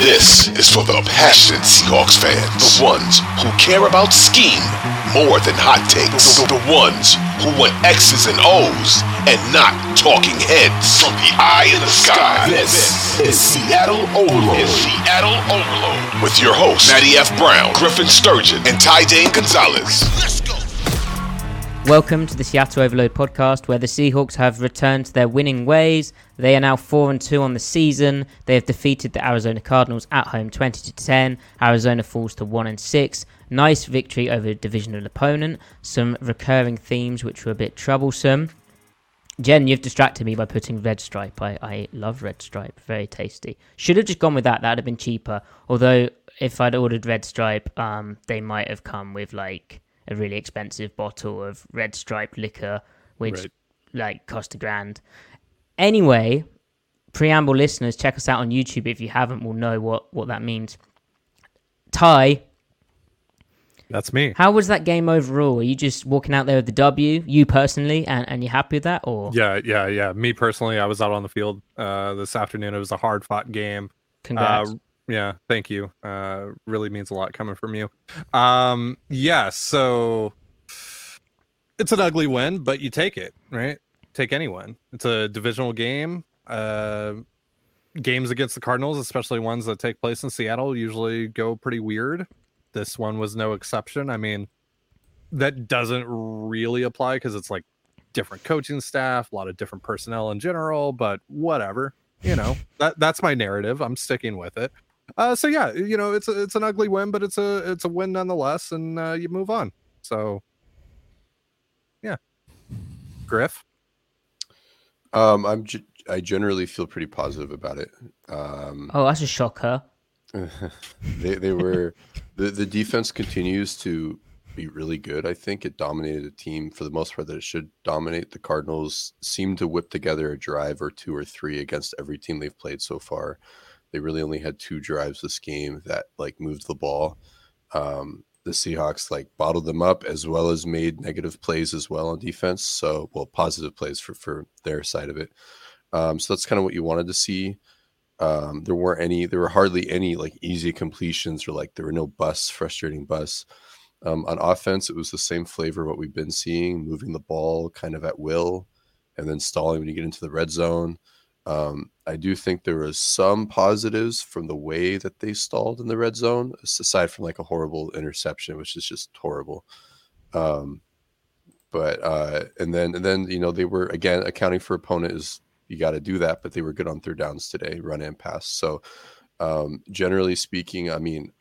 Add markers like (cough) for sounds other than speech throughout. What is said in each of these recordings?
This is for the passionate Seahawks fans. The ones who care about scheme more than hot takes. The, the ones who want X's and O's and not talking heads. From the eye in the sky, this is Seattle Overload. Is Seattle Overload. With your hosts, Matty F. Brown, Griffin Sturgeon, and Ty Dane Gonzalez. Welcome to the Seattle Overload podcast, where the Seahawks have returned to their winning ways. They are now four and two on the season. They have defeated the Arizona Cardinals at home, twenty to ten. Arizona falls to one and six. Nice victory over a divisional opponent. Some recurring themes which were a bit troublesome. Jen, you've distracted me by putting red stripe. I, I love red stripe, very tasty. Should have just gone with that. That'd have been cheaper. Although if I'd ordered red stripe, um, they might have come with like a really expensive bottle of red striped liquor, which Right. like cost a grand. Anyway, preamble listeners, check us out on YouTube if you haven't. We'll know what what that means. Ty, That's me. how was that game overall? Are you just walking out there with the W, you personally, and, and you happy with that, or Yeah, yeah, yeah. Me personally, I was out on the field uh, this afternoon. It was a hard fought game. congrats? Uh, yeah, thank you. Uh, really means a lot coming from you. Um, yeah, so it's an ugly win, but you take it, right? Take any win. It's a divisional game. Uh, games against the Cardinals, especially ones that take place in Seattle, usually go pretty weird. This one was no exception. I mean, that doesn't really apply because it's like different coaching staff, a lot of different personnel in general, but whatever. You know, that that's my narrative. I'm sticking with it. Uh, so yeah, you know, it's a, it's an ugly win, but it's a it's a win nonetheless, and uh, you move on. So yeah, Griff. Um, I'm ge- I generally feel pretty positive about it. Um, oh, that's a shocker. (laughs) they they were the the defense continues to be really good. I think it dominated a team for the most part that it should dominate. The Cardinals seem to whip together a drive or two or three against every team they've played so far. They really only had two drives this game that like moved the ball. Um, the Seahawks like bottled them up as well as made negative plays as well on defense. So, well, positive plays for for their side of it. Um, so that's kind of what you wanted to see. Um, there weren't any, there were hardly any like easy completions or like there were no busts, frustrating busts. Um, on offense, it was the same flavor what we've been seeing, moving the ball kind of at will, and then stalling when you get into the red zone. Um, I do think there was some positives from the way that they stalled in the red zone, aside from like a horrible interception, which is just horrible. Um, but uh, and then and then you know they were again accounting for opponent is you got to do that, but they were good on third downs today, run and pass. So um, generally speaking, I mean,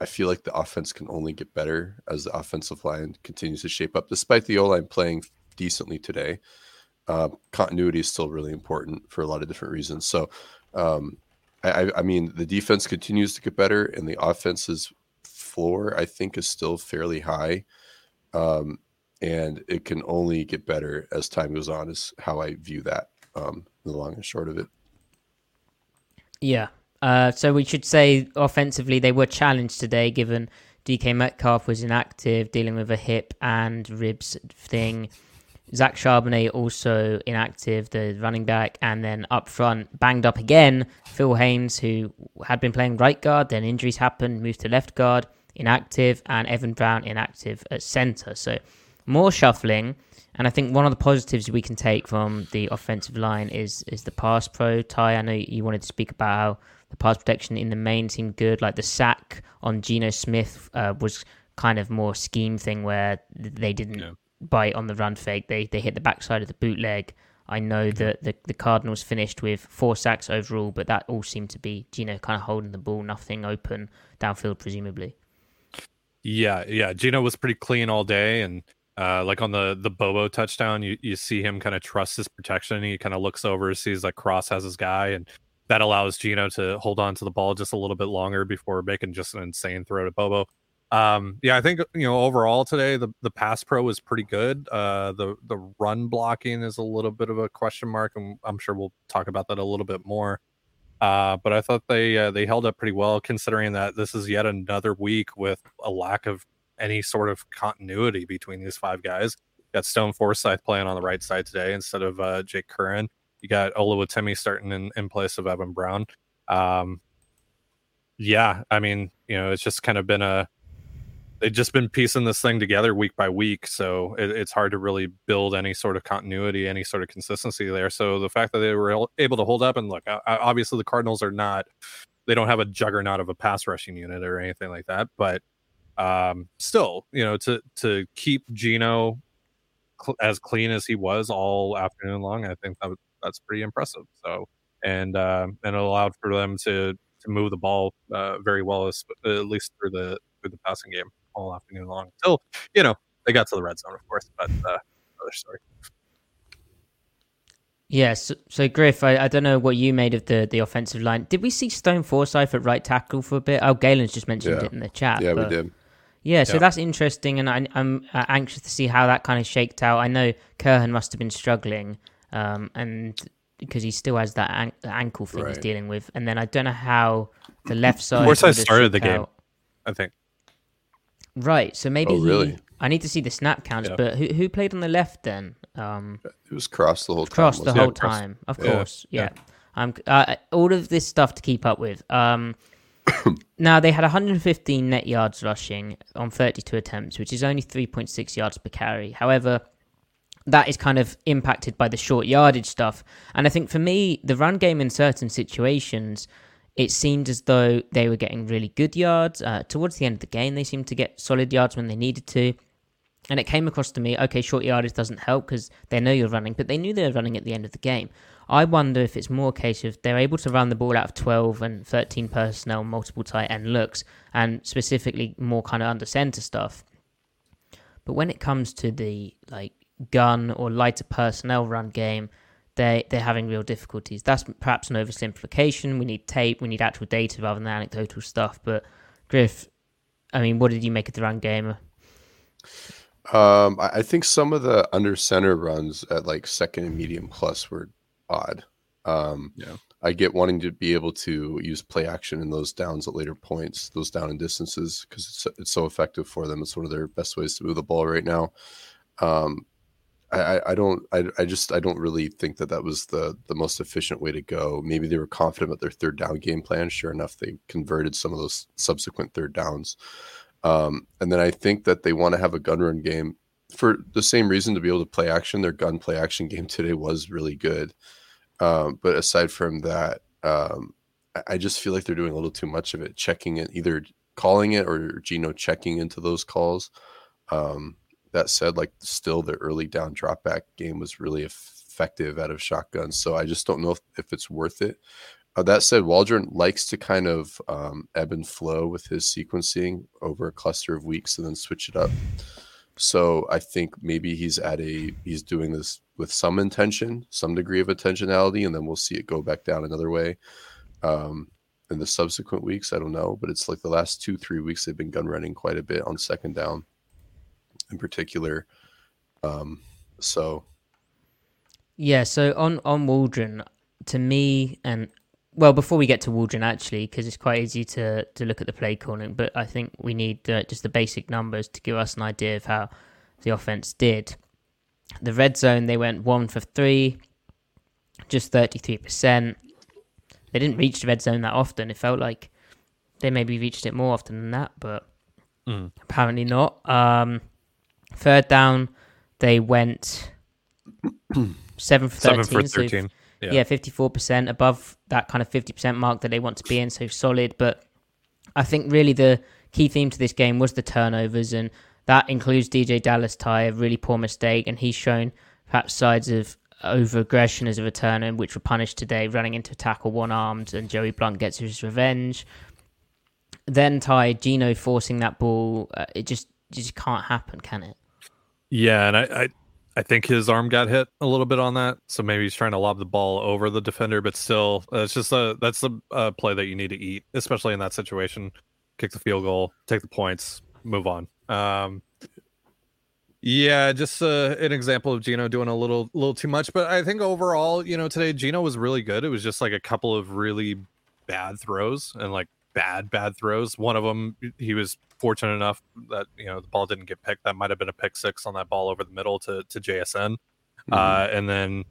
I feel like the offense can only get better as the offensive line continues to shape up, despite the O line playing decently today. Uh, continuity is still really important for a lot of different reasons. So, um, I, I, mean, the defense continues to get better, and the offense's floor, I think, is still fairly high. Um, and it can only get better as time goes on, is how I view that, um, the long and short of it. Yeah, uh, so we should say offensively they were challenged today, given DK Metcalf was inactive, dealing with a hip and ribs thing. Zach Charbonnet also inactive, the running back, and then up front banged up again. Phil Haynes, who had been playing right guard, then injuries happened, moved to left guard, inactive, and Evan Brown inactive at center. So more shuffling. And I think one of the positives we can take from the offensive line is is the pass pro. Ty, I know you wanted to speak about how the pass protection in the main seemed good. Like the sack on Geno Smith uh, was kind of more scheme thing where they didn't yeah. Bite on the run fake. They they hit the backside of the bootleg. I know that the, the Cardinals finished with four sacks overall, but that all seemed to be Geno kind of holding the ball, nothing open downfield, presumably. Yeah, yeah. Geno was pretty clean all day, and uh, like on the the Bobo touchdown, you, you see him kind of trust his protection. He kind of looks over, sees like Cross has his guy, and that allows Geno to hold on to the ball just a little bit longer before making just an insane throw to Bobo. Um, yeah, I think you know overall today the the pass pro was pretty good. Uh, the the run blocking is a little bit of a question mark, and I'm sure we'll talk about that a little bit more. Uh, but I thought they uh, they held up pretty well, considering that this is yet another week with a lack of any sort of continuity between these five guys. got Stone Forsythe playing on the right side today instead of uh, Jake Curhan You got Oluwatimi starting in, in place of Evan Brown. Um, yeah, I mean, you know, it's just kind of been a they've just been piecing this thing together week by week, so it, it's hard to really build any sort of continuity, any sort of consistency there. So the fact that they were able to hold up and look, obviously the Cardinals are not they don't have a juggernaut of a pass rushing unit or anything like that, but um, still, you know, to to keep Geno cl- as clean as he was all afternoon long, I think that that's pretty impressive. So, and uh, and it allowed for them to to move the ball uh, very well, at least through the through the passing game all afternoon long. Until you know they got to the red zone, of course, but uh, another story. Yes, yeah, so, so, Griff, I, I don't know what you made of the, the offensive line. Did we see Stone Forsythe at right tackle for a bit? Oh, Galen's just mentioned yeah. it in the chat. Yeah, but... we did. Yeah, so yeah. that's interesting, and I, am uh, anxious to see how that kind of shaked out. I know Curhan must have been struggling, um, and because he still has that an- ankle thing right. he's dealing with, and then I don't know how the left side. Forsythe started the game, I think. Right, so maybe oh, really? He, I need to see the snap counts, yeah. but who who played on the left then? Um, it was cross the whole time. Cross the whole time, of course. Yeah, I'm uh, all of this stuff to keep up with. Um, (coughs) now they had 115 net yards rushing on 32 attempts, which is only 3.6 yards per carry. However, that is kind of impacted by the short yardage stuff. And I think for me, the run game in certain situations, it seemed as though they were getting really good yards. Uh, towards the end of the game, they seemed to get solid yards when they needed to. And it came across to me, okay, short yardage doesn't help because they know you're running, but they knew they were running at the end of the game. I wonder if it's more a case of they're able to run the ball out of 12 and 13 personnel, multiple tight end looks, and specifically more kind of under center stuff. But when it comes to the like gun or lighter personnel run game, they they're having real difficulties. That's perhaps an oversimplification. We need tape, we need actual data rather than anecdotal stuff. But Griff, I mean, what did you make of the run game? Um, I, I think some of the under center runs at like second and medium plus were odd. Um, Yeah. I get wanting to be able to use play action in those downs at later points, those down and distances, because it's it's so effective for them. It's one of their best ways to move the ball right now. Um, I, I- don't I, I just I don't really think that that was the the most efficient way to go. Maybe they were confident about their third down game plan. Sure enough, they converted some of those subsequent third downs. Um, and then I think that they want to have a gun run game for the same reason to be able to play action. Their gun play action game (laughs) today was really good. Um, but aside from that, um, I- I just feel like they're doing a little too much of it, checking it, either calling it or Geno checking into those calls. Um, that said, like still the early down drop back game was really effective out of shotguns. So I just don't know if, if it's worth it. Uh, that said, Waldron likes to kind of um, ebb and flow with his sequencing over a cluster of weeks and then switch it up. So I think maybe he's at a he's doing this with some intention, some degree of intentionality, and then we'll see it go back down another way. Um, in the subsequent weeks, I don't know, but it's like the last two three weeks they've been gun running quite a bit on second down, in particular. Um, so Yeah, so on on Waldron, to me, and well, before we get to Waldron, actually, because it's quite easy to to look at the play calling, but I think we need uh, just the basic numbers to give us an idea of how the offense did. The red zone, they went one for three, just thirty three percent. They didn't reach the red zone that often. It felt like they maybe reached it more often than that, but Mm. apparently not. Um, third down, they went (clears throat) seven for Seven thirteen. for so 13, yeah. yeah, fifty-four percent above that kind of fifty percent mark that they want to be in. So solid, but I think really the key theme to this game was the turnovers, and that includes DeeJay Dallas Ty, a really poor mistake, and he's shown perhaps sides of over aggression as a returner, which were punished today, running into a tackle one armed, and Joey Blount gets his revenge. Then Ty Geno forcing that ball, uh, it just just can't happen, can it? Yeah, and I, I I think his arm got hit a little bit on that, so maybe he's trying to lob the ball over the defender, but still, uh, it's just a that's a, play that you need to eat, especially in that situation. Kick the field goal, take the points, move on. Um, yeah, just uh, an example of Geno doing a little little too much, but I think overall, you know, today Geno was really good. It was just like a couple of really bad throws and like bad bad throws. One of them, he was fortunate enough that you know the ball didn't get picked. That might have been a pick six on that ball over the middle to to JSN, uh, and then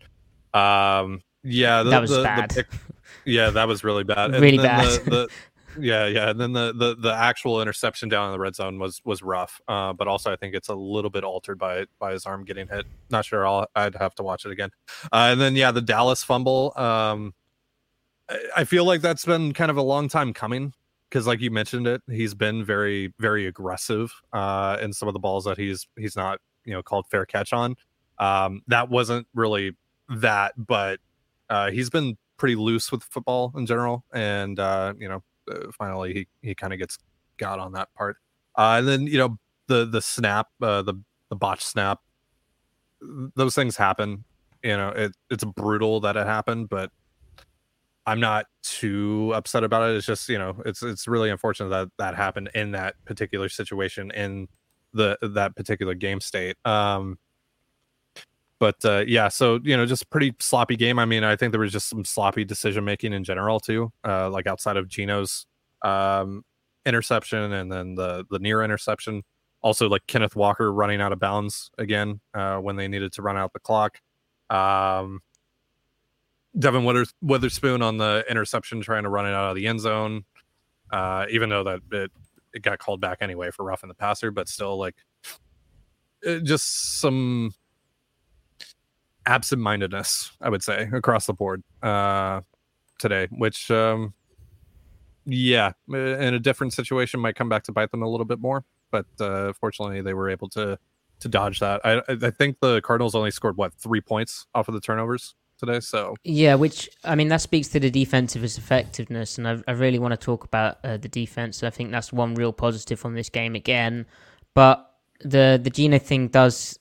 um, yeah, the, That was the, the bad. pick- (laughs) yeah, that was really bad. And Really then bad. The, the, (laughs) yeah, yeah, and then the, the the actual interception down in the red zone was was rough, uh, but also I think it's a little bit altered by by his arm getting hit. Not sure. I'll I'd have to watch it again. Uh, and then yeah, the Dallas fumble. Um, I, feel like that's been kind of a long time coming because, like you mentioned it, he's been very very aggressive uh, in some of the balls that he's he's not you know called fair catch on. Um, that wasn't really that, but uh, he's been pretty loose with football in general, and uh, you know, uh, finally he he kind of gets got on that part. Uh, and then you know the the snap, uh, the the botch snap, those things happen. You know, it it's brutal that it happened, but I'm not too upset about it. It's just you know, it's it's really unfortunate that that happened in that particular situation in the that particular game state. Um, but uh, yeah, so you know, just pretty sloppy game. I mean, I think there was just some sloppy decision making in general too, uh, like outside of Geno's um, interception and then the the near interception. Also, like Kenneth Walker running out of bounds again uh, when they needed to run out the clock. Um, Devin Withers- Witherspoon on the interception trying to run it out of the end zone, uh, even though that it, it got called back anyway for roughing the passer, but still like it, just some absent-mindedness, I would say, across the board uh, today, which um, yeah, in a different situation might come back to bite them a little bit more, but uh, fortunately they were able to to dodge that. I I think the Cardinals only scored what three points off of the turnovers today, so Yeah, which I mean that speaks to the defensive effectiveness, and I, I really want to talk about uh, the defense. I think that's one real positive from this game again. But the the Geno thing does,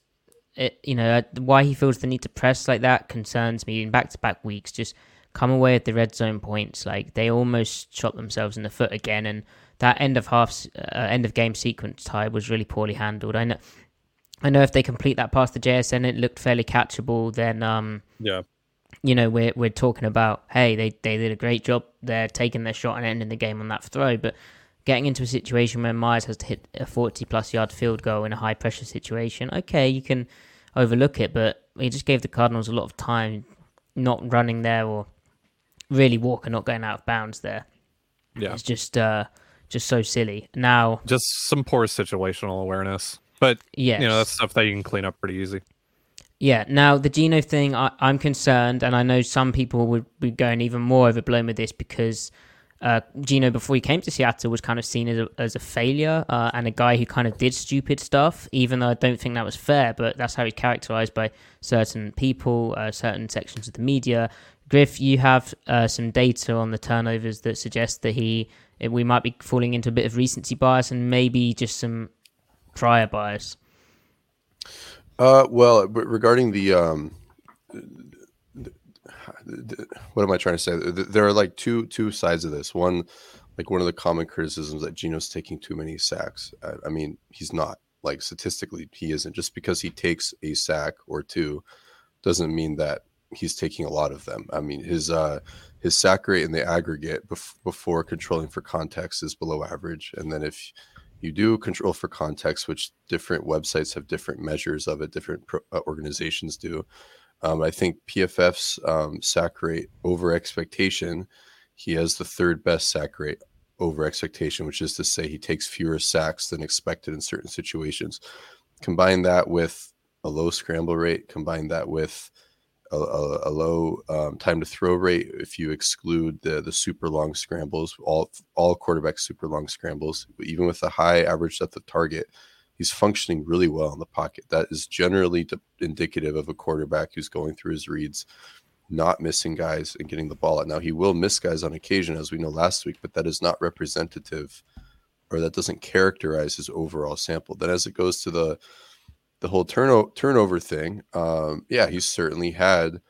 it, you know, uh, why he feels the need to press like that concerns me. In back to back weeks, just come away with the red zone points. Like they almost shot themselves in the foot again, and that end of half, uh, end of game sequence tie was really poorly handled. I know I know if they complete that past the JSN, it looked fairly catchable. Then, um, yeah, you know, we're we're talking about hey, they they did a great job. They're taking their shot and ending the game on that throw, but getting into a situation where Myers has to hit a 40 plus yard field goal in a high pressure situation, okay, you can overlook it, but he just gave the Cardinals a lot of time not running there or really walking, not going out of bounds there. Yeah. It's just uh just so silly. Now just some poor situational awareness. But yeah, you know, that's stuff that you can clean up pretty easy. Yeah. Now the Geno thing, I, am concerned, and I know some people would be going even more overblown with this because uh, Geno, before he came to Seattle, was kind of seen as a, as a failure uh, and a guy who kind of did stupid stuff. Even though I don't think that was fair, but that's how he's characterized by certain people, uh, certain sections of the media. Griff, you have uh, some data on the turnovers that suggest that he we might be falling into a bit of recency bias and maybe just some prior bias. Uh, well, regarding the um, what am I trying to say? There are like two two sides of this. One, like one of the common criticisms that Geno's taking too many sacks. I, I mean, he's not. Like statistically, he isn't. Just because he takes a sack or two, doesn't mean that he's taking a lot of them. I mean, his uh his sack rate in the aggregate bef- before controlling for context is below average, and then if you do control for context, which different websites have different measures of it, different pro- uh, organizations do. Um, I think PFF's um, sack rate over expectation, he has the third best sack rate over expectation, which is to say he takes fewer sacks than expected in certain situations. Combine that with a low scramble rate, combine that with a, a, a low um, time to throw rate if you exclude the the super long scrambles, all all quarterbacks super long scrambles, even with a high average depth of target he's functioning really well in the pocket. That is generally indicative of a quarterback who's going through his reads, not missing guys and getting the ball out. Now he will miss guys on occasion, as we know last week, but that is not representative, or that doesn't characterize his overall sample. Then as it goes to the the whole turnover turnover thing, um, yeah, he's certainly had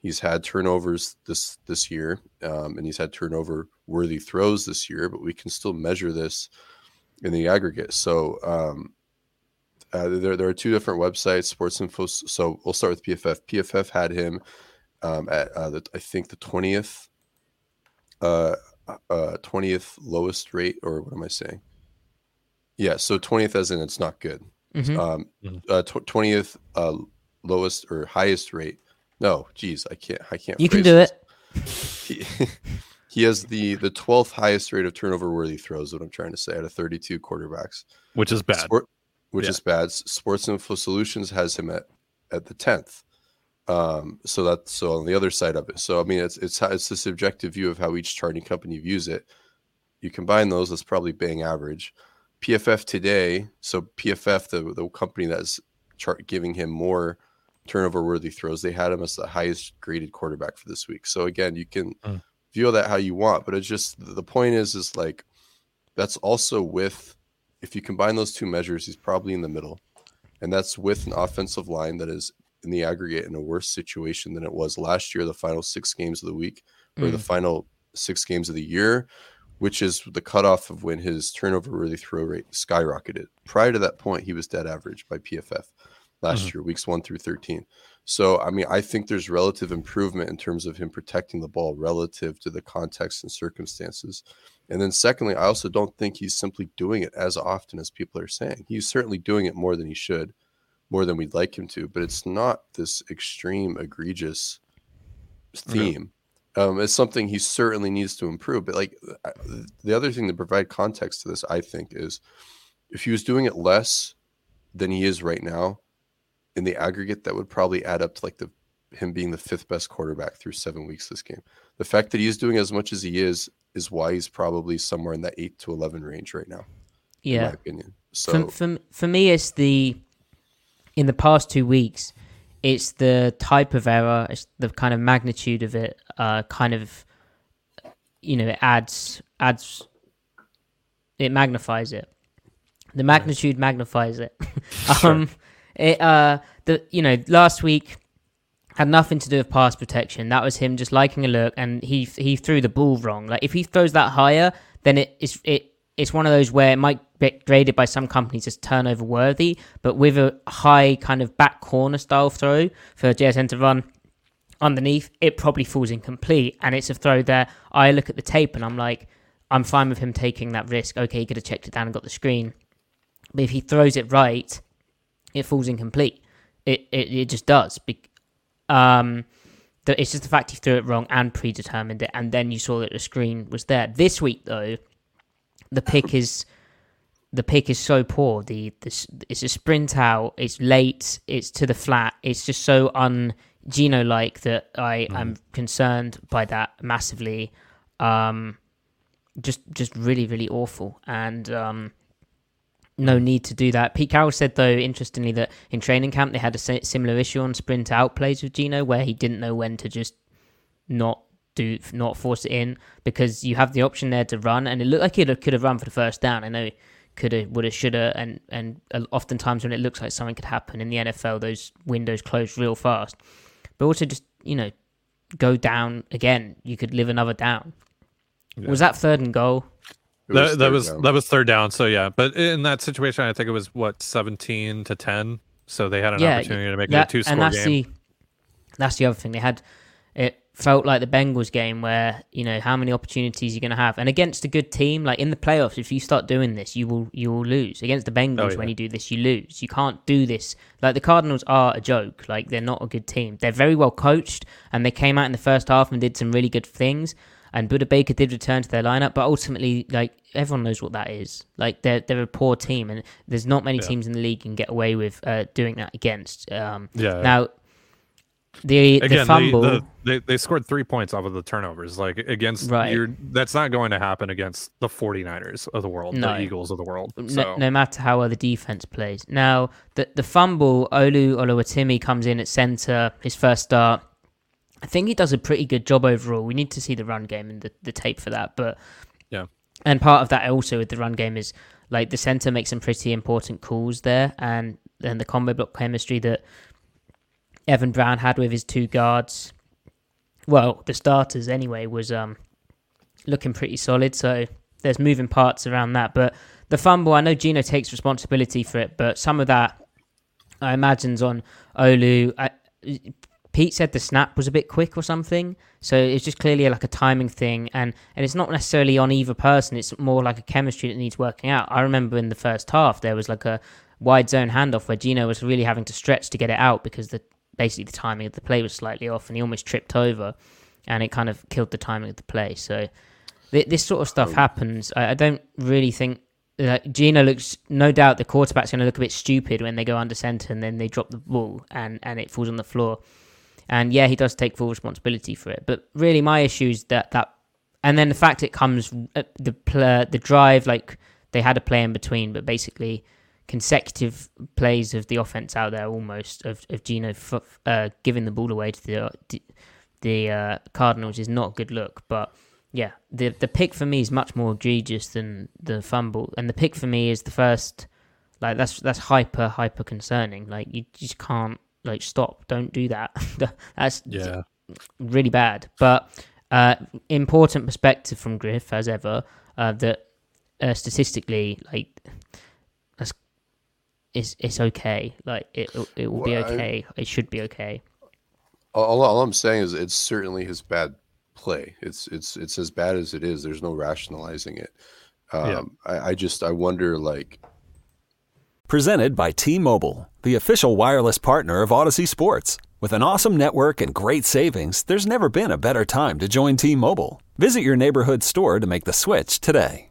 he's had turnovers this this year, um, and he's had turnover worthy throws this year. But we can still measure this in the aggregate. So um, uh, there, there are two different websites, Sports Info. So we'll start with PFF. PFF had him um, at uh, the, I think the twentieth, uh, uh, twentieth lowest rate, or what am I saying? Yeah, so twentieth as in it's not good. Mm-hmm. Um, mm-hmm. uh, twentieth uh, lowest or highest rate. No, geez, I can't. I can't. You can do this. it. (laughs) He has the the 12th highest rate of turnover worthy throws. What I'm trying to say out of 32 quarterbacks, which is bad. Sport, which yeah. is bad. Sports Info Solutions has him at at the 10th. Um, so that's so on the other side of it. So I mean, it's it's it's the subjective view of how each charting company views it. You combine those, that's probably bang average. PFF today, so PFF, the the company that's chart giving him more turnover worthy throws, they had him as the highest graded quarterback for this week. So again, you can mm feel that how you want. But it's just the point is is like that's also with if you combine those two measures, he's probably in the middle. And that's with an offensive line that is in the aggregate in a worse situation than it was last year, the final six games of the week, or mm. the final six games of the year, which is the cutoff of when his turnover worthy throw rate skyrocketed. Prior to that point, he was dead average by PFF last mm-hmm. year, weeks one through 13. So, I mean, I think there's relative improvement in terms of him protecting the ball relative to the context and circumstances. And then, secondly, I also don't think he's simply doing it as often as people are saying. He's certainly doing it more than he should, more than we'd like him to, but it's not this extreme, egregious theme. Um, it's something he certainly needs to improve. But, like, the other thing to provide context to this, I think, is if he was doing it less than he is right now, in the aggregate, that would probably add up to like the him being the fifth best quarterback through seven weeks this game. The fact that he's doing as much as he is is why he's probably somewhere in that eight to eleven range right now. Yeah, In my opinion. So for, for, for me, it's the in the past two weeks, it's the type of error, it's the kind of magnitude of it. Uh, kind of, you know, it adds adds it magnifies it. The magnitude magnifies it. (laughs) um, it, uh, the you know last week had nothing to do with pass protection. That was him just liking a look, and he he threw the ball wrong. Like if he throws that higher, then it is it it's one of those where it might get graded by some companies as turnover worthy, but with a high kind of back corner style throw for JSN to run underneath, it probably falls incomplete. And it's a throw there. I look at the tape and I'm like, I'm fine with him taking that risk. Okay, he could have checked it down and got the screen. But if he throws it right, it falls incomplete. It it, it just does. Um, it's just the fact he threw it wrong and predetermined it, and then you saw that the screen was there. This week, though, the pick is the pick is so poor. The, the it's a sprint out. It's late. It's to the flat. It's just so un Geno like that. I mm. am concerned by that massively. Um, just just really really awful and um, no need to do that. Pete Carroll said though, interestingly, that in training camp they had a similar issue on sprint out plays with Geno where he didn't know when to just not do not force it in because you have the option there to run and it looked like he could have run for the first down. I know could have, would have, should have, and and oftentimes when it looks like something could happen in the NFL, those windows close real fast. But also just you know go down again. You could live another down. Yeah. Was that third and goal? That, that was down. that was third down. So yeah, but in that situation, I think it was what seventeen to ten. So they had an yeah, opportunity to make that, it a two score game. The, that's the other thing they had. Felt like the Bengals game where you know how many opportunities you're going to have, and against a good team like in the playoffs, if you start doing this, you will you will lose against the Bengals. Oh, yeah. When you do this, you lose. You can't do this. Like the Cardinals are a joke. Like they're not a good team. They're very well coached, and they came out in the first half and did some really good things and Budda Baker did return to their lineup, but ultimately, like everyone knows what that is. Like they're they're a poor team, and there's not many yeah. teams in the league can get away with uh, doing that against. Um, yeah. Now, the Again, the fumble. The, the, they, they scored three points off of the turnovers. Like against right. Your, that's not going to happen against the 49ers of the world, no. the Eagles of the world. So. No, no, matter how well the defense plays. Now, the the fumble, Olu Oluwatimi comes in at center, his first start. I think he does a pretty good job overall. We need to see the run game and the, the tape for that. But yeah, and part of that also with the run game is like the center makes some pretty important calls there, and then the combo block chemistry that Evan Brown had with his two guards. Well, the starters anyway was um looking pretty solid. So there's moving parts around that, but the fumble, I know Geno takes responsibility for it, but some of that I imagine's on Olu. I, Pete said the snap was a bit quick or something, so it's just clearly like a timing thing, and and it's not necessarily on either person. It's more like a chemistry that needs working out. I remember in the first half there was like a wide zone handoff where Geno was really having to stretch to get it out because the basically the timing of the play was slightly off, and he almost tripped over, and it kind of killed the timing of the play. So th- this sort of stuff happens. I, I don't really think uh, Geno looks no doubt the quarterback's going to look a bit stupid when they go under center and then they drop the ball and and it falls on the floor. And yeah, he does take full responsibility for it. But really, my issue is that that, and then the fact it comes uh, the the drive like they had a play in between, but basically consecutive plays of the offense out there almost of of Geno uh, giving the ball away to the the uh, Cardinals is not a good look. But yeah, the the pick for me is much more egregious than the fumble, and the pick for me is the first. Like that's that's hyper hyper concerning. Like you just can't like stop don't do that (laughs) that's yeah really bad but uh important perspective from griff as ever uh that uh, statistically like it's it's okay like it it will well, be okay I, it should be okay all, all i'm saying is it's certainly his bad play it's it's it's as bad as it is there's no rationalizing it um yeah. I, I just i wonder like Presented by T Mobile, the official wireless partner of Audacy Sports. With an awesome network and great savings, there's never been a better time to join T Mobile. Visit your neighborhood store to make the switch today.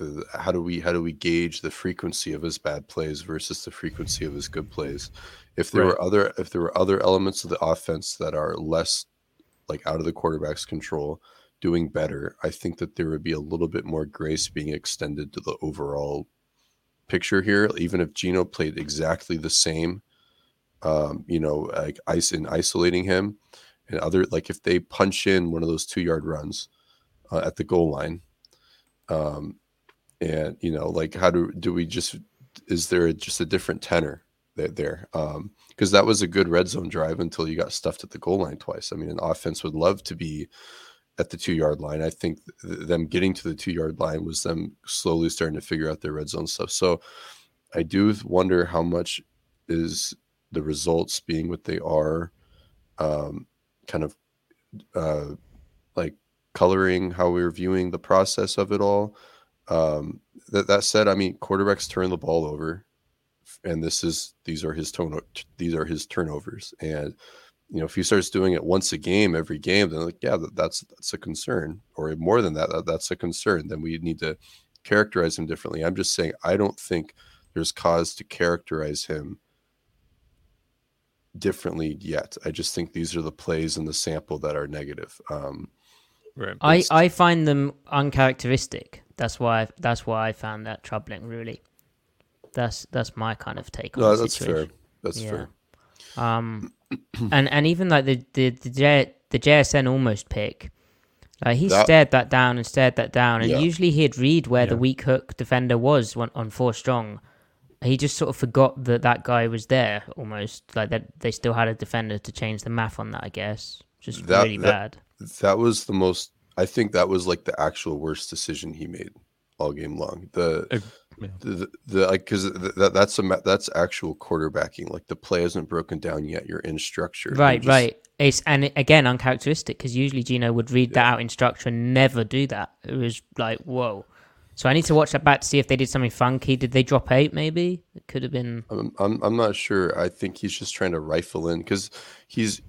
the how do we how do we gauge the frequency of his bad plays versus the frequency of his good plays if there right. were other if there were other elements of the offense that are less like out of the quarterback's control doing better, I think that there would be a little bit more grace being extended to the overall picture here. Even if Geno played exactly the same, um, you know, like ice in isolating him, and other like if they punch in one of those two yard runs uh, at the goal line, um, and you know, like how do do we just is there just a different tenor there? Um, because that was a good red zone drive until you got stuffed at the goal line twice. I mean, an offense would love to be at the two yard line. I think th- them getting to the two yard line was them slowly starting to figure out their red zone stuff. So I do wonder how much is the results being what they are, um, kind of uh, like coloring how we're viewing the process of it all. Um, that that said, I mean, quarterbacks turn the ball over and this is these are his tone these are his turnovers. And you know if he starts doing it once a game every game then like yeah that, that's that's a concern. Or more than that, that that's a concern. Then we need to characterize him differently. I'm just saying i don't think there's cause to characterize him differently yet. I just think these are the plays in the sample that are negative. Um right. I i find them uncharacteristic that's why that's why i found that troubling really that's that's my kind of take on no, the that's situation. fair. That's Yeah. fair. Um, and and even like the the the, J, the JSN almost pick, like he That- stared that down and stared that down, and Yeah. usually he'd read where the weak hook defender was when, on four strong. He just sort of forgot that that guy was there almost like that. They still had a defender to change the math on that. I guess just really bad. That was the most. I think that was like the actual worst decision he made all game long. The the, the, the like because that that's a that's actual quarterbacking. Like the play hasn't broken down yet. You're in structure. Right, just- right. It's and again uncharacteristic because usually Geno would read that out in structure and never do that. It was like whoa. So I need to watch that back to see if they did something funky. Did they drop eight? Maybe it could have been. I'm, I'm I'm not sure. I think he's just trying to rifle in because he's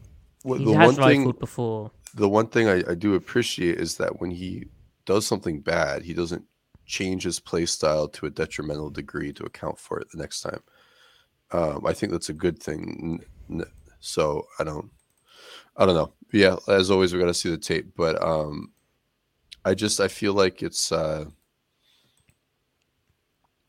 well, He the has one thing before. The one thing I, I do appreciate is that when he does something bad, he doesn't change his play style to a detrimental degree to account for it the next time. Um, I think that's a good thing. So I don't, I don't know. Yeah, as always, we got to see the tape, but um, I just I feel like it's uh,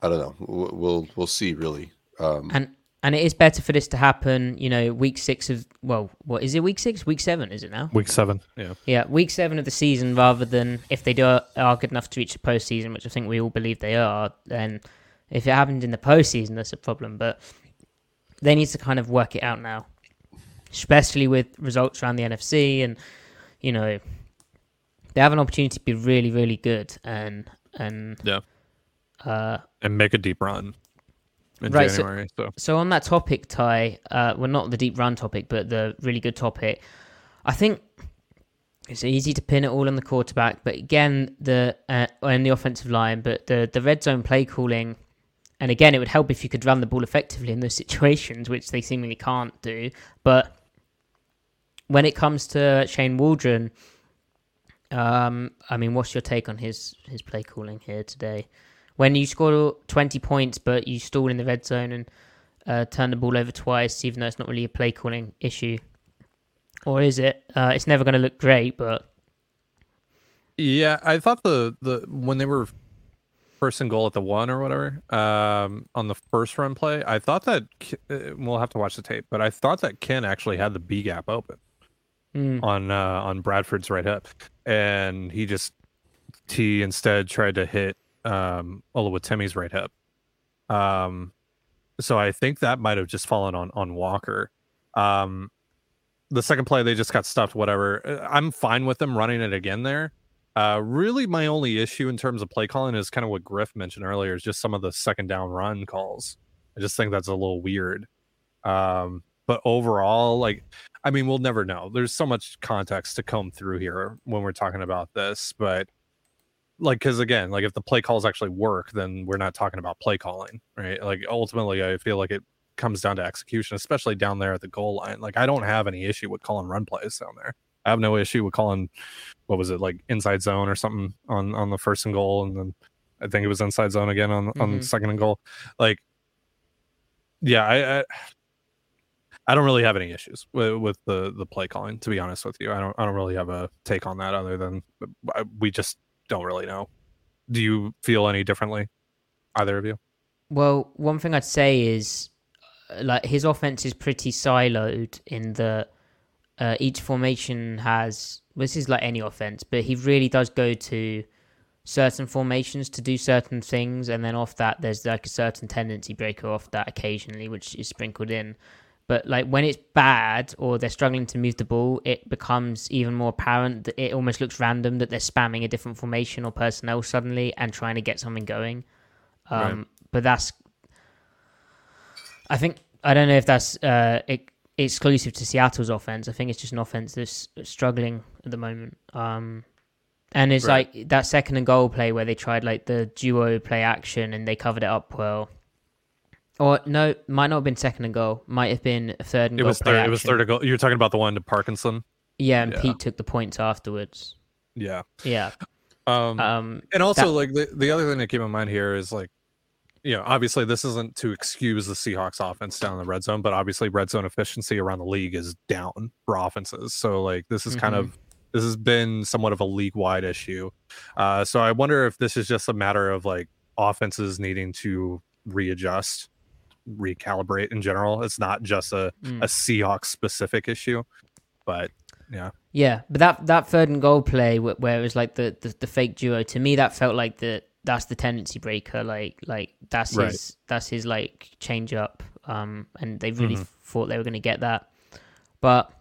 I don't know. We'll we'll, we'll see really. Um, And and it is better for this to happen. You know, week six of well, what is it? Week six? Week seven? Is it now? Week seven. Yeah. Yeah, week seven of the season, rather than if they do are good enough to reach the postseason, which I think we all believe they are. Then, if it happened in the postseason, that's a problem. But they need to kind of work it out now, especially with results around the NFC, and you know, they have an opportunity to be really, really good, and and Yeah. uh, And make a deep run in Right, so- So, So on that topic, Ty, uh, well, not the deep run topic, but the really good topic. I think it's easy to pin it all on the quarterback, but again, the uh, and the offensive line, but the the red zone play calling, and again, it would help if you could run the ball effectively in those (laughs) situations, which they seemingly can't do. But when it comes to Shane Waldron, um, I mean, what's your take on his his play calling here today? When you score 20 points, but you stall in the red zone and uh, turn the ball over twice, even though it's not really a play calling issue, or is it? Uh, it's never going to look great, but yeah, I thought the the when they were first and goal at the one or whatever um, on the first run play, I thought that uh, we'll have to watch the tape, but I thought that Ken actually had the B gap open Mm. on uh, on Bradford's right hip, and he just T instead tried to hit um, Oluwatimi's right hip. Um, so I think that might have just fallen on on Walker. Um, the second play they just got stuffed. Whatever. Uh, I'm fine with them running it again there. Uh, really, my only issue in terms of play calling is kind of what Griff mentioned earlier, is just some of the second down run calls. I just think that's a little weird. Um, but overall, like, I mean, we'll never know. There's so much context to comb through here when we're talking about this, but like, because again, like, if the play calls actually work, then we're not talking about play calling, right? Like, ultimately, I feel like it comes down to execution, especially down there at the goal line. Like, I don't have any issue with calling run plays down there. I have no issue with calling what was it like inside zone or something on on the first and goal, and then I think it was inside zone again on on Mhm. second and goal. Like, yeah, I, I I don't really have any issues with, with the the play calling. To be honest with you, I don't I don't really have a take on that other than uh, we just don't really know. Do you feel any differently, either of you? Well, one thing I'd say is uh, like his offense is pretty siloed in that uh, each formation has. This is like any offense, but he really does go to certain formations to do certain things, and then off that, there's like a certain tendency breaker off that occasionally, which is sprinkled in. But like when it's bad or they're struggling to move the ball, it becomes even more apparent that it almost looks random that they're spamming a different formation or personnel suddenly and trying to get something going. Um, right. But that's, I think, I don't know if that's uh, it, exclusive to Seattle's offense. I think it's just an offense that's struggling at the moment. Um, and it's right. like that second and goal play where they tried like the duo play action and they covered it up well. Or no, might not have been second and goal. Might have been a third and it goal. Was third, it was third and goal. You're talking about the one to Parkinson. Yeah, and yeah. Pete took the points afterwards. Yeah. Yeah. Um, um and also that, like the, the other thing to keep in mind here is like you know, obviously this isn't to excuse the Seahawks offense down in the red zone, but obviously red zone efficiency around the league is down for offenses. So like this is mm-hmm. kind of this has been somewhat of a league wide issue. Uh, so I wonder if this is just a matter of like offenses needing to readjust, recalibrate in general. It's not just a, mm. a Seahawks specific issue, but yeah. Yeah, but that that third and goal play where it was like the, the, the fake duo to me that felt like the that's the tendency breaker. Like like that's right. his that's his like change up. Um, and they really mm-hmm. thought they were going to get that, but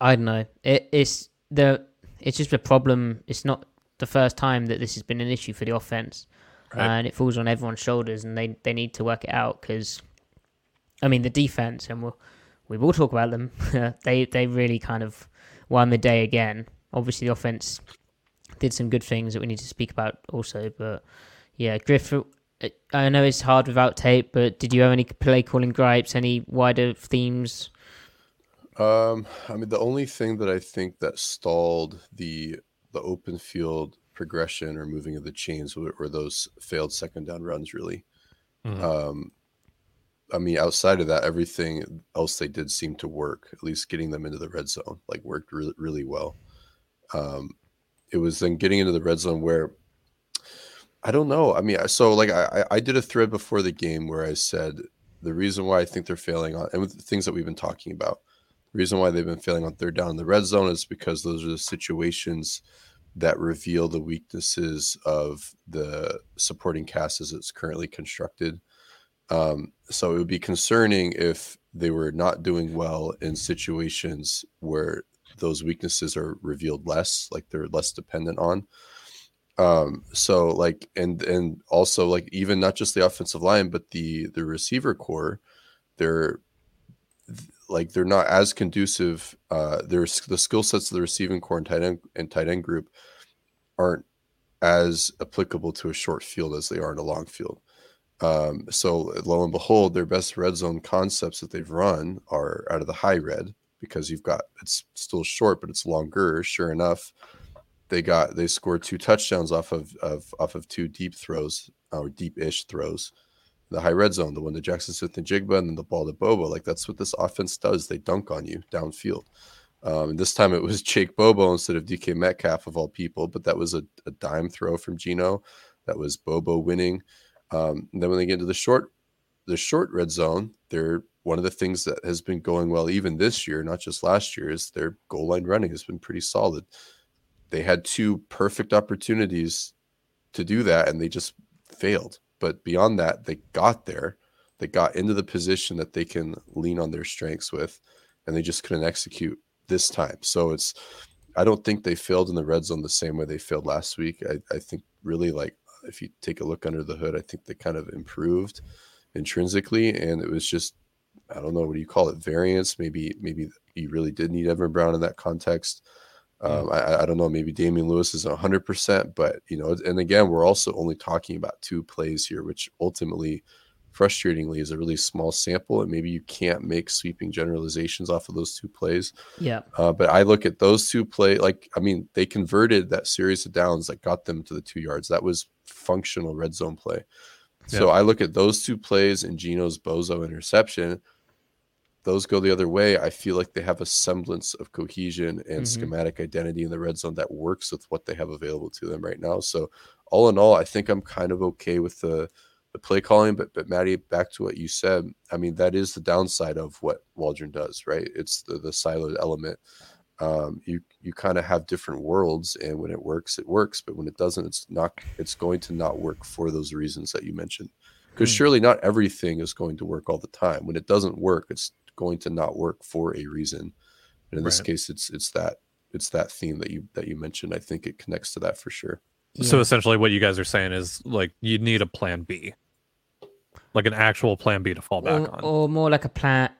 I don't know. It, it's the it's just a problem. It's not the first time that this has been an issue for the offense, right. and it falls on everyone's shoulders, and they they need to work it out because, I mean, the defense, and we'll we will talk about them. (laughs) they they really kind of won the day again. Obviously, the offense did some good things that we need to speak about also, but yeah, Griff. I know it's hard without tape, but did you have any play calling gripes? Any wider themes? Um, I mean, the only thing that I think that stalled the the open field progression or moving of the chains were, those failed second down runs. Really, mm-hmm. um, I mean, outside of that, everything else they did seemed to work. At least getting them into the red zone, like worked really, really well. Um, it was then getting into the red zone where I don't know. I mean, so like I I did a thread before the game where I said the reason why I think they're failing on and with the things that we've been talking about the reason why they've been failing on third down in the red zone is because those are the situations that reveal the weaknesses of the supporting cast as it's currently constructed. Um, so it would be concerning if they were not doing well in situations where those weaknesses are revealed less, like they're less dependent on. Um, so like and and also like even not just the offensive line, but the the receiver core, they're like they're not as conducive. Uh, there's the skill sets of the receiving core and tight end and tight end group aren't as applicable to a short field as they are in a long field. Um, so lo and behold, their best red zone concepts that they've run are out of the high red because you've got it's still short, but it's longer. Sure enough, they got they scored two touchdowns off of, of off of two deep throws or deep-ish throws the high red zone, the one to Jaxon Smith-Njigba, and then the ball to Bobo. Like that's what this offense does. They dunk on you downfield. Um, and this time it was (laughs) Jake Bobo instead of DK Metcalf of all people, but that was a, a dime throw from Geno. That was Bobo winning. Um, then when they get into the short, the short red zone, they're one of the things that has been going well even this year, not just last year, is their goal line running has been pretty solid. They had two perfect opportunities to do that, and they just failed. But beyond that, they got there. They got into the position that they can lean on their strengths with, and they just couldn't execute this time. So it's, I don't think they failed in the red zone the same way they failed last week. I, I think really like if you take a look under the hood, I think they kind of improved intrinsically, and it was just I don't know what do you call it variance. Maybe maybe you really did need Evan Brown in that context. Um, I, I, don't know. Maybe Damien Lewis is 100%, but, you know, and again, we're also only talking about two plays here, which ultimately, frustratingly, is a really small sample. And maybe you can't make sweeping generalizations off of those two plays. Yeah. Uh, but I look at those two play like, I mean, they converted that series of downs that got them to the two yards. That was functional red zone play. So I look at those two plays and Geno's Bobo interception those go the other way, I feel like they have a semblance of cohesion and Mhm. schematic identity in the red zone that works with what they have available to them right now. So all in all, I think I'm kind of okay with the the play calling. But but Matty, back to what you said, I mean that is the downside of what Waldron does, right? It's the the siloed element. Um, you you kind of have different worlds, and when it works, it works. But when it doesn't, it's not. It's going to not work for those reasons that you mentioned. Because Hmm. surely not everything is going to work all the time. When it doesn't work, it's going to not work for a reason. And in this Right. case, it's it's that it's that theme that you that you mentioned. I think it connects to that for sure. So essentially, what you guys are saying is like you need a plan B, like an actual plan B to fall back or, on. or more like a plan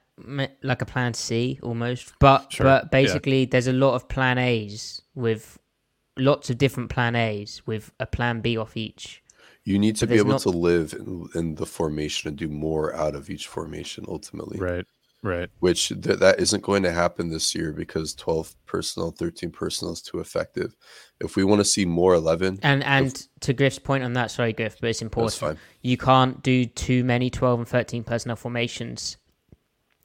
like a plan C almost. But Sure, but yeah. basically, there's a lot of plan A's with lots of different plan A's with a plan B off each. You need to But be able not- to live in, in the formation and do more out of each formation ultimately. Right. Right. Which th- that isn't going to happen this year because 12 personnel, 13 personnel is too effective. If we want to see more 11, And and to Griff's point on that, sorry Griff, but it's important. fine. You can't do too many 12 and 13 personnel formations.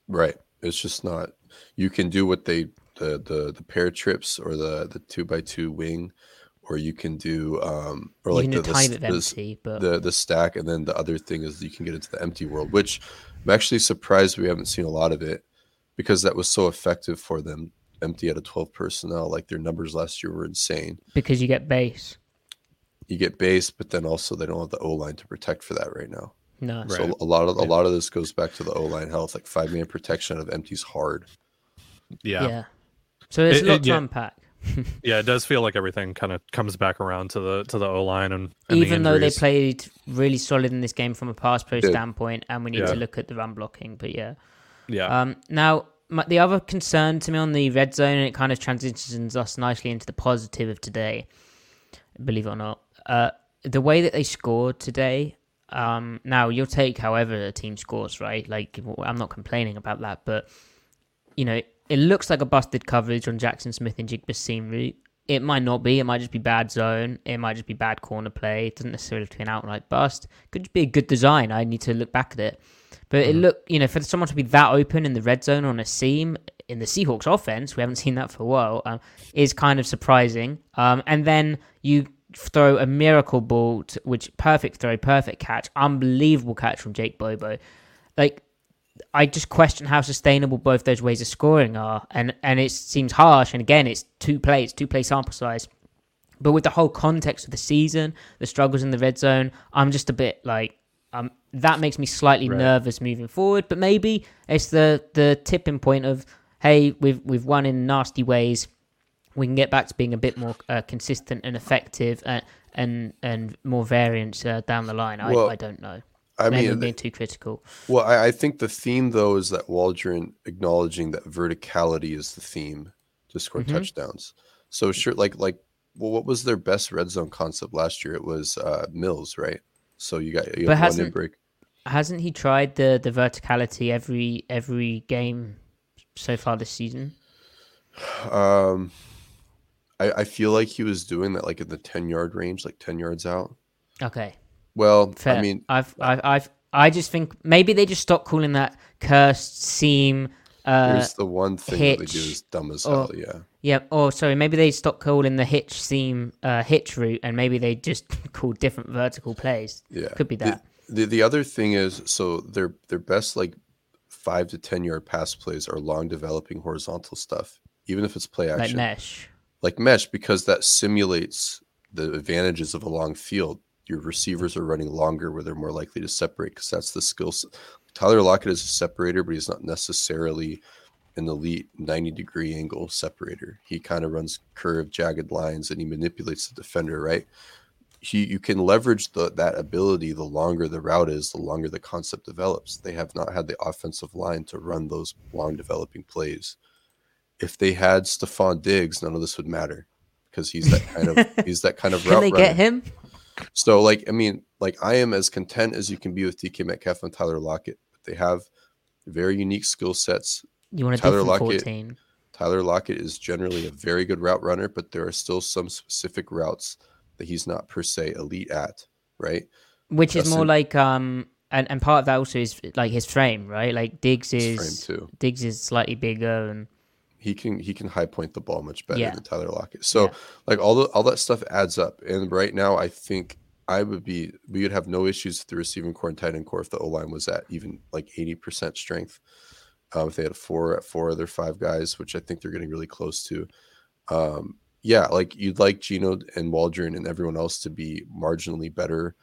Right. It's just not. You can do what they the the the pair trips or the the two by two wing, or you can do um or like can the do the, tiny s- the empty, but- the the stack, and then the other thing is you can get into the empty world, which I'm actually surprised we haven't seen a lot of it because that was so effective for them. Empty out of twelve personnel, like their numbers last year were insane. Because you get base. You get base, but then also they don't have the O line to protect for that right now. No. So Right. a lot of a lot of this goes back to the O line health. Like five man protection out of empties hard. Yeah. Yeah. So there's It- a lot it- to yeah. unpack. Yeah, it does feel like everything kind of comes back around to the to the O line and, and the Even though they played really solid in this game from a pass pro Did. standpoint, and we need Yeah. to look at the run blocking. But yeah. Yeah. Um, now, my, the other concern to me on the red zone, and it kind of transitions us nicely into the positive of today, believe it or not, uh, the way that they scored today. Um, now you'll take however a team scores, right? Like I'm not complaining about that, but you know, it looks like a busted coverage on Jaxon Smith-Njigba's seam route. It might not be. It might just be bad zone. It might just be bad corner play. It doesn't necessarily have to be an outright bust. Could just be a good design. I need to look back at it. But it looked, you know, for someone to be that open in the red zone on a seam in the Seahawks offense, we haven't (laughs) seen that for a while, um, is kind of surprising. Um, and then you throw a miracle ball, to, which perfect throw, perfect catch, unbelievable catch from Jake Bobo. Like, I just question how sustainable both those ways of scoring are, and and it seems harsh. And again, it's two plays, two play sample size. But with the whole context of the season, the struggles in the red zone, I'm just a bit like, um, that makes me slightly Right. nervous moving forward. But maybe it's the the tipping point of, hey, we've we've won in nasty ways. We can get back to being a bit more uh, consistent and effective, uh, and and more variance uh, down the line. I, Well, I don't know. I Maybe mean, being too critical. Well, I, I think the theme though is that Waldron acknowledging that verticality is the theme to score Mhm. touchdowns. So sure, like like well, what was their best red zone concept last year? It was uh, Mills, right? So you got you But in hasn't- break. Hasn't he tried the the verticality every every game so far this season? Um, I I feel like he was doing that like in the ten yard range, like ten yards out. Okay, Well, fair. I mean, I've I've, I've I just think maybe they just stopped calling that cursed seam. Uh, here's the one thing that they do hitch is dumb as or- hell. Yeah. Yeah. Or sorry, maybe they stopped calling the hitch seam uh, hitch route, and maybe they just (laughs) called different vertical plays. Yeah, could be that. The, the other thing is, so their their best like five to ten yard pass plays are long developing horizontal stuff, even if it's play like action, mesh. like mesh, because that simulates the advantages of a long field. Your receivers are running longer, where they're more likely to separate, because that's the skill. Tyler Lockett is a separator, but he's not necessarily an elite 90 degree angle separator. He kind of runs curved, jagged lines, and he manipulates the defender, right? he, you can leverage the, that ability the longer the route is, the longer the concept develops. They have not had the offensive line to run those long developing plays. If they had Stefon Diggs, none of this would matter because he's that kind of (laughs) he's that kind of Can route they runner. get him? So, like, I mean, like, I am as content as you can be with DK Metcalf and Tyler Lockett. But they have very unique skill sets. You want a Tyler Lockett, fourteen? Tyler Lockett is generally a very good route runner, but there are still some specific routes that he's not per se elite at, right? Which is more like um and and part of that also is like his frame, right? Like Diggs is. Diggs is slightly bigger and he can he can high point the ball much better Yeah. than Tyler Lockett. So like all the all that stuff adds up. And right now I think I would be we would have no issues with the receiving core and tight end core if the O line was at even like eighty percent strength. Um, if they had four at four other five guys, which I think they're getting really close to. Um, yeah, like you'd like Geno and Waldron and everyone else to be marginally better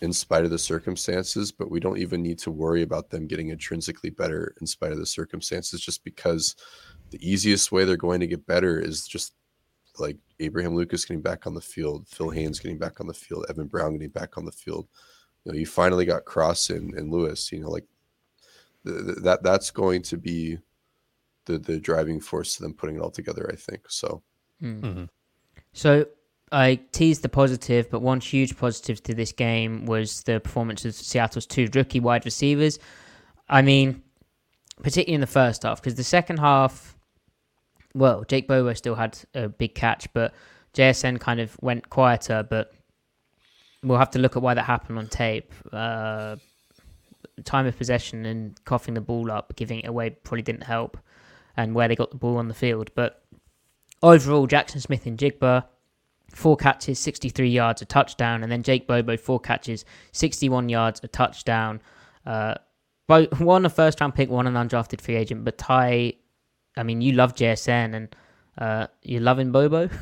in spite of the circumstances, but we don't even need to worry about them getting intrinsically better in spite of the circumstances just because the easiest way they're going to get better is just like Abraham Lucas getting back on the field, Phil Haynes getting back on the field, Evan Brown getting back on the field. You know, you finally got Cross and, and Lewis, you know, like th- th- that that's going to be the the driving force to them putting it all together, I think. So Hmm. So I teased the positive, but one huge positive to this game was the performance of Seattle's two rookie wide receivers. I mean, particularly in the first half, because the second half, well, Jake Bobo still had a big catch, but JSN kind of went quieter. But we'll have to look at why that happened on tape. Uh, time of possession and coughing the ball up, giving it away probably didn't help, and where they got the ball on the field. But overall, Jaxon Smith-Njigba, four catches, 63 yards, a touchdown, and then Jake Bobo, four catches, 61 yards, a touchdown. Uh, both (laughs) one a first round pick, one an undrafted free agent. But Ty, I mean, you love JSN and uh, you're loving Bobo. (laughs)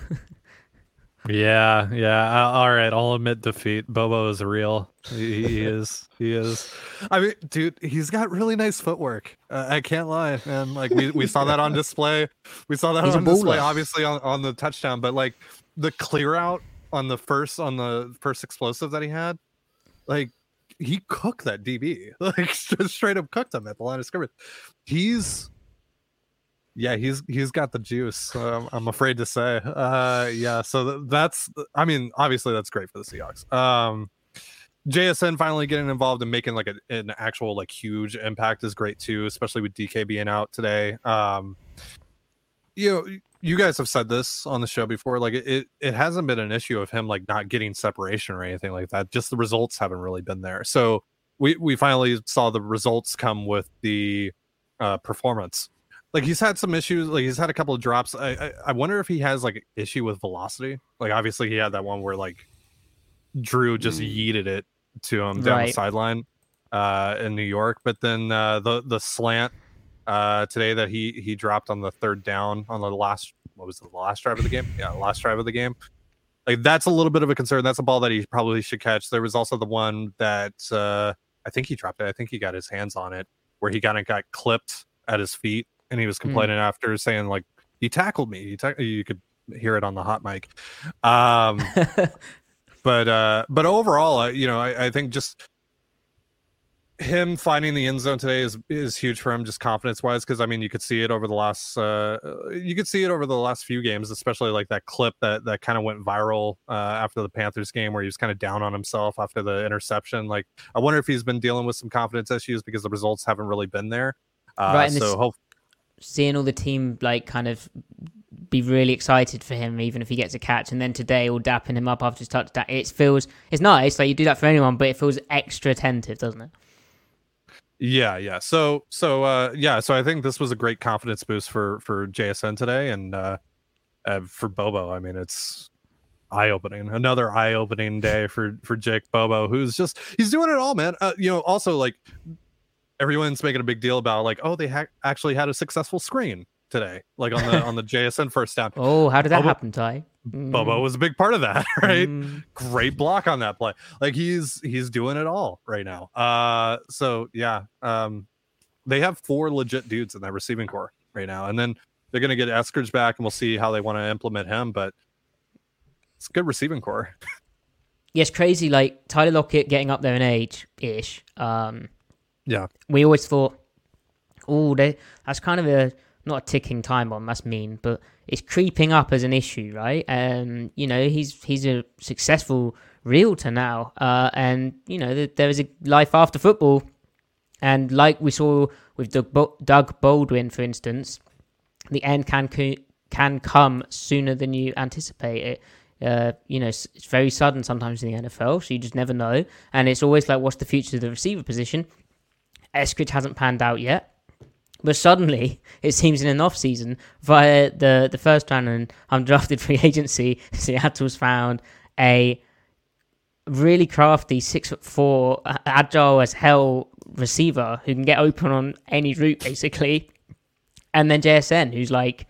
Yeah, yeah. I- All right, I'll admit defeat. Bobo is real. He, he is. He is. I mean, dude, he's got really nice footwork. Uh, I can't lie, man. Like we, we saw that on display. We saw that He's on display, obviously on, on the touchdown. But like the clear out on the first on the first explosive that he had, like he cooked that DB. (laughs) Like just straight up cooked him at the line of scrimmage. He's yeah, he's he's got the juice. I'm afraid to say. Uh, yeah, so that's. I mean, obviously that's great for the Seahawks. Um, JSN finally getting involved and making like a, an actual like huge impact is great too, especially with DK being out today. Um, you know, you guys have said this on the show before. Like it, it hasn't been an issue of him like not getting separation or anything like that. Just the results haven't really been there. So we we finally saw the results come with the uh, performance. Like he's had some issues. Like he's had a couple of drops. I, I I wonder if he has like issue with velocity. Like obviously he had that one where like Drew just yeeted it to him down the sideline uh, in New York. But then uh, the the slant uh, today that he he dropped on the third down on the last what was it, the last drive of the game? Yeah, last drive of the game. Like that's a little bit of a concern. That's a ball that he probably should catch. There was also the one that uh, I think he dropped it. I think he got his hands on it where he kind of got clipped at his feet and he was complaining after saying like he tackled me. He ta- you could hear it on the hot mic. Um, (laughs) but uh, but overall, uh, you know, I, I think just him finding the end zone today is is huge for him, just confidence wise. Because I mean, you could see it over the last uh, you could see it over the last few games, especially like that clip that that kind of went viral uh, after the Panthers game where he was kind of down on himself after the interception. Like, I wonder if he's been dealing with some confidence issues because the results haven't really been there. Uh, Right, so this- hope seeing all the team like kind of be really excited for him, even if he gets a catch, and then today all dapping him up after his touchdown. It feels it's nice, like you do that for anyone, but it feels extra attentive, doesn't it? Yeah, yeah. So so uh yeah, so I think this was a great confidence boost for for JSN today and uh, uh for Bobo. I mean, it's eye-opening. Another eye-opening day for for Jake Bobo who's just he's doing it all, man. Uh, you know, also like everyone's making a big deal about like, oh, they ha- actually had a successful screen today, like on the (laughs) on the JSN first down. Oh, how did that Bobo- happen, Ty? Bobo was a big part of that, (laughs) right? Great block on that play. Like he's he's doing it all right now. Uh so yeah, um they have four legit dudes in that receiving core right now. And then they're gonna get Eskridge back and we'll see how they want to implement him, but it's a good receiving core. (laughs) Yes, crazy. Like Tyler Lockett getting up there in age ish. Um, Yeah. we always thought, oh, they that's kind of a not a ticking time bomb. That's mean, but it's creeping up as an issue, right? And you know, he's he's a successful realtor now, uh, and you know, th- there is a life after football. And like we saw with Doug, Bo- Doug Baldwin, for instance, the end can co- can come sooner than you anticipate it. Uh, you know, it's, it's very sudden sometimes in the NFL, so you just never know. And it's always like, what's the future of the receiver position? Eskridge hasn't panned out yet. But suddenly, (laughs) it seems in an off season, via the, the first round and undrafted (laughs) free agency, (laughs) Seattle's found a really crafty six foot four, uh, agile as hell receiver who can get open on any route basically, and then JSN who's like,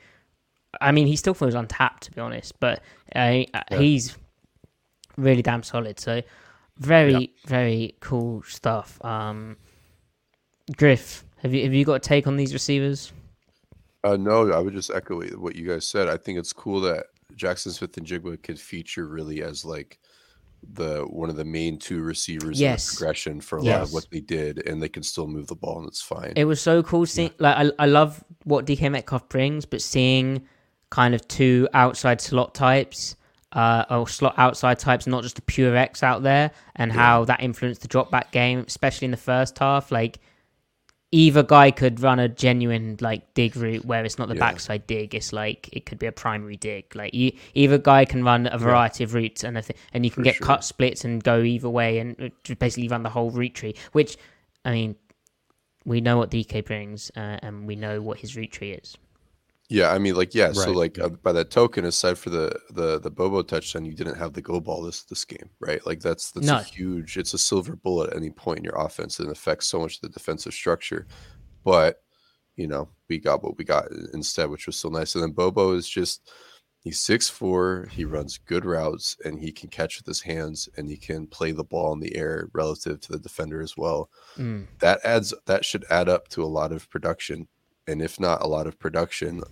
I mean, he still feels untapped to be honest, but uh, yeah. he's really damn solid. So very yeah. very cool stuff. Um, Griff, have you have you got a take on these receivers? Uh, no, I would just echo what you guys said. I think it's cool that Jaxon Smith-Njigba could feature really as like the one of the main two receivers yes. in progression for a yes. lot of what they did, and they can still move the ball, and it's fine. It was so cool seeing. Yeah. Like I, I love what DK Metcalf brings, but seeing kind of two outside slot types. Uh, or slot outside types, not just a pure X out there, and yeah. how that influenced the drop back game, especially in the first half. Like either guy could run a genuine like dig route where it's not the yeah. backside dig it's like it could be a primary dig like you, either guy can run a variety yeah. of routes and th- and you can For get sure. cut splits and go either way and uh, basically run the whole route tree which i mean we know what dk brings uh, and we know what his route tree is yeah, I mean, like, yeah. Right. So, like, uh, by that token, aside for the the the Bobo touchdown, you didn't have the go ball this this game, right? Like, that's that's no. a huge. It's a silver bullet at any point in your offense and affects so much of the defensive structure. But you know, we got what we got instead, which was so nice. And then Bobo is just he's six four. He runs good routes and he can catch with his hands and he can play the ball in the air relative to the defender as well. Mm. That adds that should add up to a lot of production and if not a lot of production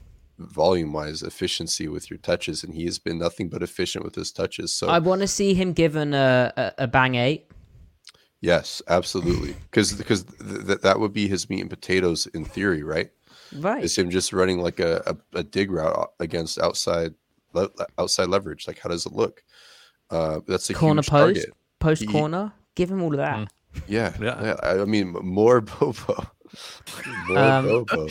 volume wise efficiency with your touches and he has been nothing but efficient with his touches so i want to see him given a, a, a bang eight. Yes absolutely. (laughs) Because because th- that would be his meat and potatoes in theory right? Right. Is him just running like a, a, a dig route against outside le- outside leverage like how does it look? Uh that's a corner post target. post he, corner? Give him all of that. Mm. yeah, (laughs) yeah. yeah i mean more (laughs) bobo. More um, bobo.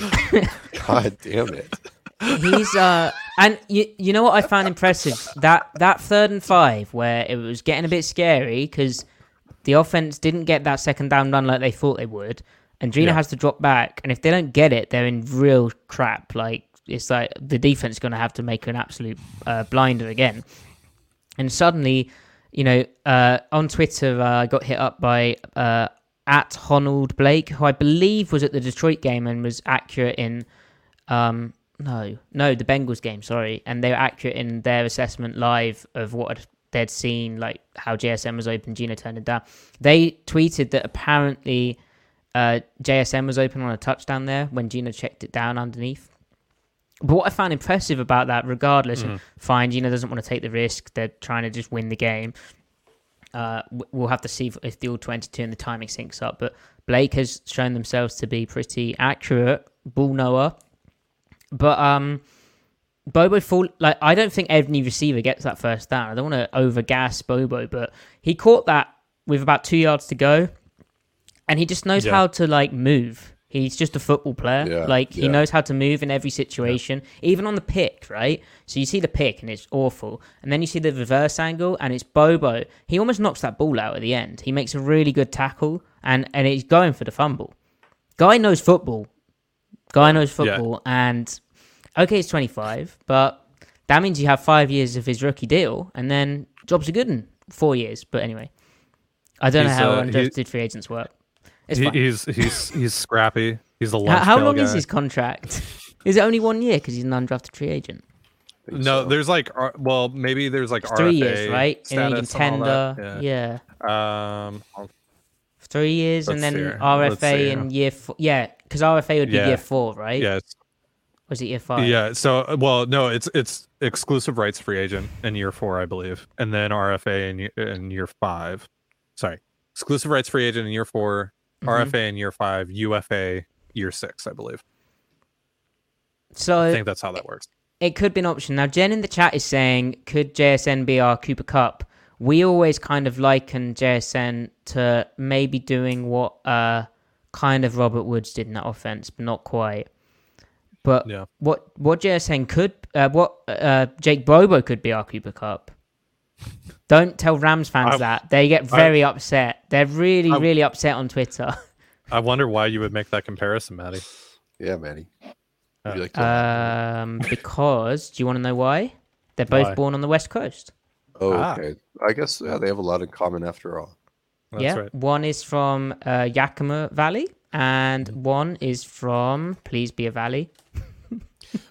God damn it He's uh, and you you know what I found impressive that that third and five where it was getting a bit scary because the offense didn't get that second down run like they thought they would, and Geno yeah. has to drop back, and if they don't get it, they're in real crap. Like it's like the defense is going to have to make an absolute uh, blinder again, and suddenly, you know, uh, on Twitter uh, I got hit up by uh, at Honnold Blake, who I believe was at the Detroit game and was accurate in. Um, no, no, the Bengals game. Sorry, and they were accurate in their assessment live of what they'd seen, like how JSN was open, Geno turned it down. They tweeted that apparently uh, JSN was open on a touchdown there when Geno checked it down underneath. But what I found impressive about that, regardless, mm. fine, Geno doesn't want to take the risk. They're trying to just win the game. Uh, we'll have to see if the all 22 and the timing syncs up. But Blake has shown themselves to be pretty accurate ball knower but um, Bobo fall like I don't think any receiver gets that first down. I don't want to overgas Bobo, but he caught that with about two yards to go, and he just knows yeah. how to like move. He's just a football player. Yeah, like he knows how to move in every situation, yeah. even on the pick, right? So you see the pick and it's awful, and then you see the reverse angle and it's Bobo. He almost knocks that ball out at the end. He makes a really good tackle and and he's going for the fumble. Guy knows football. Guy knows football, yeah. and okay, he's 25, but that means you have five years of his rookie deal, and then jobs are good in four years. But anyway, I don't he's, know how uh, undrafted free agents work. It's he, he's he's he's (laughs) scrappy. He's a lunch How, how long guy. is his contract? is it only one year because he's an undrafted free agent? No, so. there's like well, maybe there's like three years, right? And you can tender, yeah. yeah. Um, three years, and then RFA in year four. Yeah, because RFA would be yeah. year four, right? Yeah. Was it year five? Yeah. So, well, no, it's it's exclusive rights free agent in year four, I believe, and then RFA in in year five. Sorry, exclusive rights free agent in year 4 mm-hmm. RFA in year five, UFA year six, I believe. So I think that's how that works. It could be an option. Now, Jen in the chat is saying, could JSN be our Cooper Kupp? We always kind of liken JSN to maybe doing what uh, kind of Robert Woods did in that offense, but not quite. But yeah. what what JSN could, uh, what uh, Jake Bobo could be our Cooper Kupp. (laughs) Don't tell Rams fans I- that. They get I- very upset. They're really, I- really upset on Twitter. (laughs) I wonder why you would make that comparison, Matty. Yeah, Manny. Uh, Would you like Um, (laughs) because do you want to know why? They're both Why? born on the west coast. oh, ah. okay. I guess yeah, they have a lot in common after all. Yeah, one is from uh, Yakima Valley, and Mm-hmm. one is from Please Be a Valley. (laughs)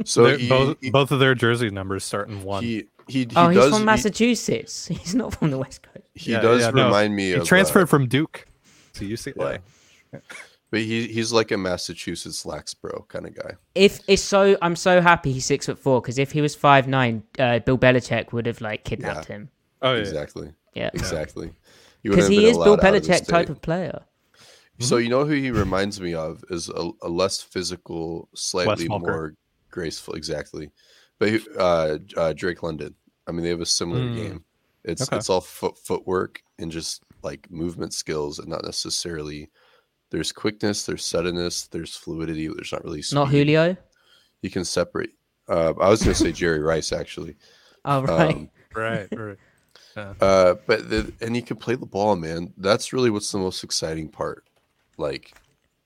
So he- both he- both of their jersey numbers start in one. He he, he oh, he's does from he- Massachusetts. (laughs) He's not from the west coast. He, does remind me He of transferred uh, from Duke to UCLA. but he he's like a Massachusetts Laxbro kind of guy. If it's so, I'm so happy he's six foot four because if he was five nine, uh, Bill Belichick would have like kidnapped him. Oh, yeah. exactly. Yeah. exactly. He Because he is Bill allowed out of the Belichick type of player. So you know who he reminds me of is a, a less physical, slightly more graceful. Exactly, but uh, uh, Drake London. I mean, they have a similar Mm. game. It's Okay. it's all foot footwork and just like movement skills, and not necessarily. There's quickness, there's suddenness, there's fluidity. There's not really Not. Julio. You can separate. Uh, I was going to say Jerry Rice actually. (laughs) Oh right. Um, Right, right. Yeah. uh, but the, and he can play the ball, man. That's really what's the most exciting part. Like,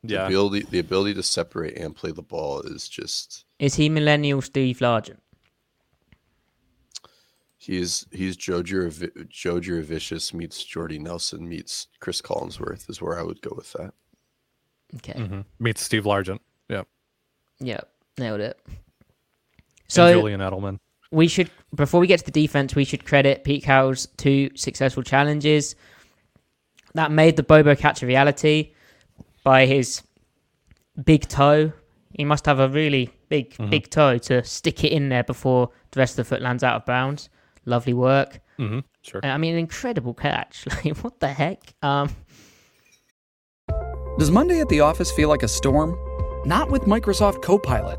the Yeah. ability the ability to separate and play the ball is just Is he millennial Steve Largent? he's he's Joe Juravi- Joe Jurevicius meets Jordy Nelson meets Chris Collinsworth is where I would go with that. Okay. Mm-hmm. Meets Steve Largent. Yeah. Yeah, nailed it. and So Julian Edelman. We should before we get to the defense, we should credit Pete Carroll's two successful challenges that made the Bobo catch a reality by his big toe. He must have a really big, Mhm. big toe to stick it in there before the rest of the foot lands out of bounds. Lovely work. Mm-hmm. Sure. I mean, incredible catch. (laughs) Like, what the heck? Um, Does Monday at the office feel like a storm? Not with Microsoft Copilot.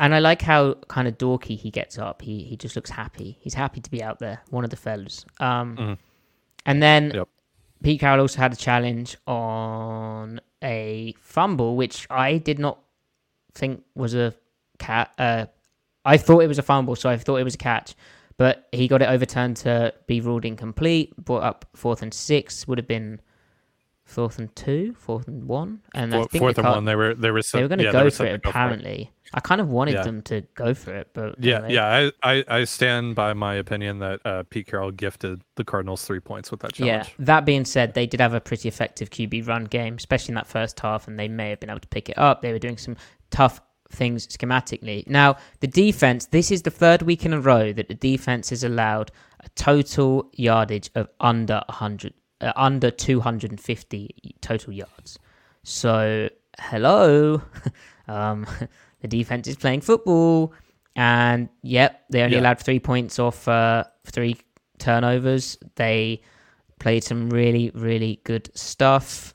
and I like how kind of dorky he gets up. He he just looks happy. He's happy to be out there. One of the fellas. Um, Mhm. and then Yep. Pete Carroll also had a challenge on a fumble, which I did not think was a cat. Uh, I thought it was a fumble, so I thought it was a catch. But he got it overturned to be ruled incomplete. Brought up fourth and six. Would have been fourth and two, fourth and one, and I think fourth and one, they were- they were they were going to yeah, go for it. to go for it. Apparently, I kind of wanted Yeah. them to go for it, but Yeah, yeah. I, I, I stand by my opinion that uh, Pete Carroll gifted the Cardinals three points with that challenge. Yeah. That being said, they did have a pretty effective QB run game, especially in that first half, and they may have been able to pick it up. They were doing some tough things schematically. Now, the defense, this is the third week in a row that the defense has allowed a total yardage of under 100, uh, under 250 total yards. So, hello. (laughs) um, (laughs) the defense is playing football. And yep, they only Yeah. allowed three points off uh, three turnovers. They played some really, really good stuff.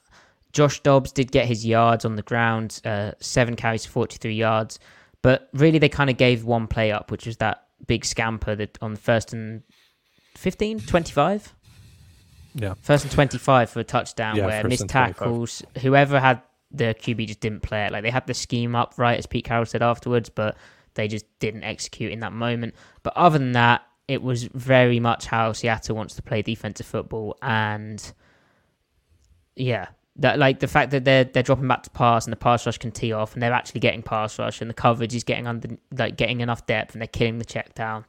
Josh Dobbs did get his yards on the ground, uh, seven carries, 43 yards. But really, they kind of gave one play up, which was that big scamper that on the first and 15, 25? Yeah. First and 25 for a touchdown Yeah, where missed and 25. tackles. Whoever had the QB just didn't play it. Like they had the scheme up right, as Pete Carroll said afterwards, but they just didn't execute in that moment. But other than that, it was very much how Seattle wants to play defensive football. And yeah, that like the fact that they're they're dropping back to pass and the pass rush can tee off and they're actually getting pass rush and the coverage is getting under like getting enough depth and they're killing the check down,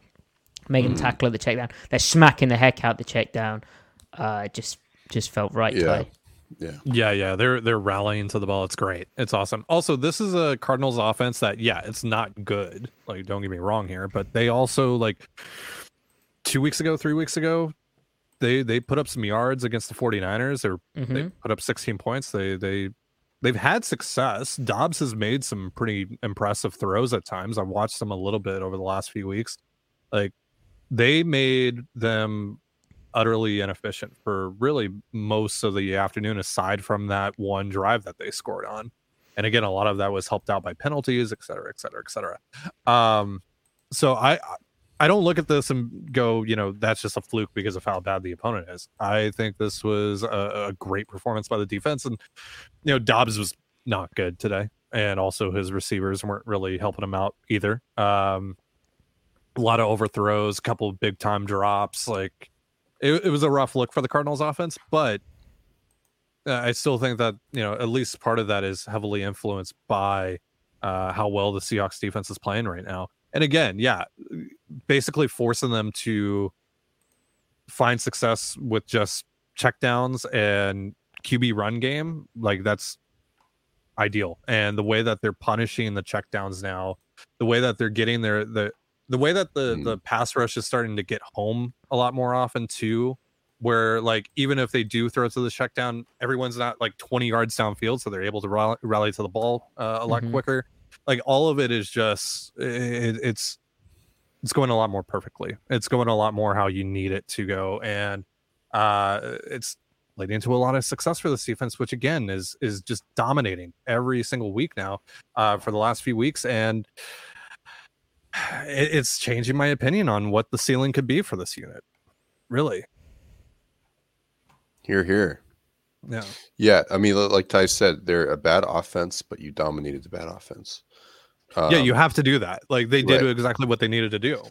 making the mm. tackle at the check down. They're smacking the heck out the check down. Uh, it just just felt right. Yeah. Ty. Yeah. Yeah, yeah, they're they're rallying to the ball. It's great. It's awesome. Also, this is a Cardinals offense that yeah, it's not good. Like don't get me wrong here, but they also like 2 weeks ago, 3 weeks ago, they they put up some yards against the 49ers or they Mhm. put up 16 points. They they they've had success. Dobbs has made some pretty impressive throws at times. I've watched them a little bit over the last few weeks. Like they made them utterly inefficient for really most of the afternoon aside from that one drive that they scored on. And again, a lot of that was helped out by penalties, et cetera, et cetera, et cetera. Um, so I I don't look at this and go, you know, that's just a fluke because of how bad the opponent is. I think this was a, a great performance by the defense, and you know, Dobbs was not good today, and also his receivers weren't really helping him out either. Um, a lot of overthrows, a couple of big time drops. Like it, it was a rough look for the Cardinals offense, but uh, I still think that you know at least part of that is heavily influenced by uh, how well the Seahawks defense is playing right now. And again, yeah, basically forcing them to find success with just checkdowns and QB run game, like that's ideal. And the way that they're punishing the checkdowns now, the way that they're getting their the the way that the the pass rush is starting to get home a lot more often too, where like even if they do throw to the check down, everyone's not like 20 yards downfield, so they're able to rally, rally to the ball uh, a lot Mhm. quicker. Like all of it is just it, it's it's going a lot more perfectly. It's going a lot more how you need it to go, and uh, it's leading to a lot of success for this defense, which again is is just dominating every single week now uh, for the last few weeks, and it, (sighs) it's changing my opinion on what the ceiling could be for this unit. Really, Here, here. yeah. Yeah, I mean, like Ty said, they're a bad offense, but you dominated the bad offense. yeah, you Um, have to do that. Like they did right. exactly what they needed to do.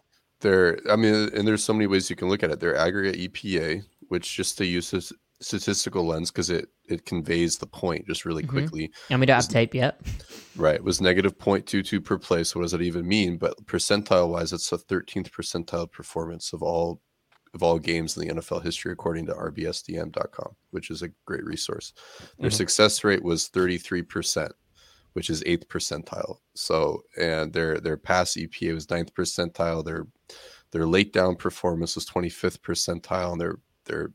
They're, I mean, and there's so many ways you can look at it. Their aggregate EPA, which just to use this statistical lens because it it conveys the point just really Mhm. quickly. And we don't have tape yet. Right, was negative 0.22 per play. So what does that even mean? But percentile wise, it's the 13th percentile performance of all of all games in the NFL history, according to rbsdm.com, which is a great resource. Their Mhm. success rate was 33%, which is eighth percentile. So and their their pass EPA was ninth percentile. Their their late down performance was 25th percentile, and their their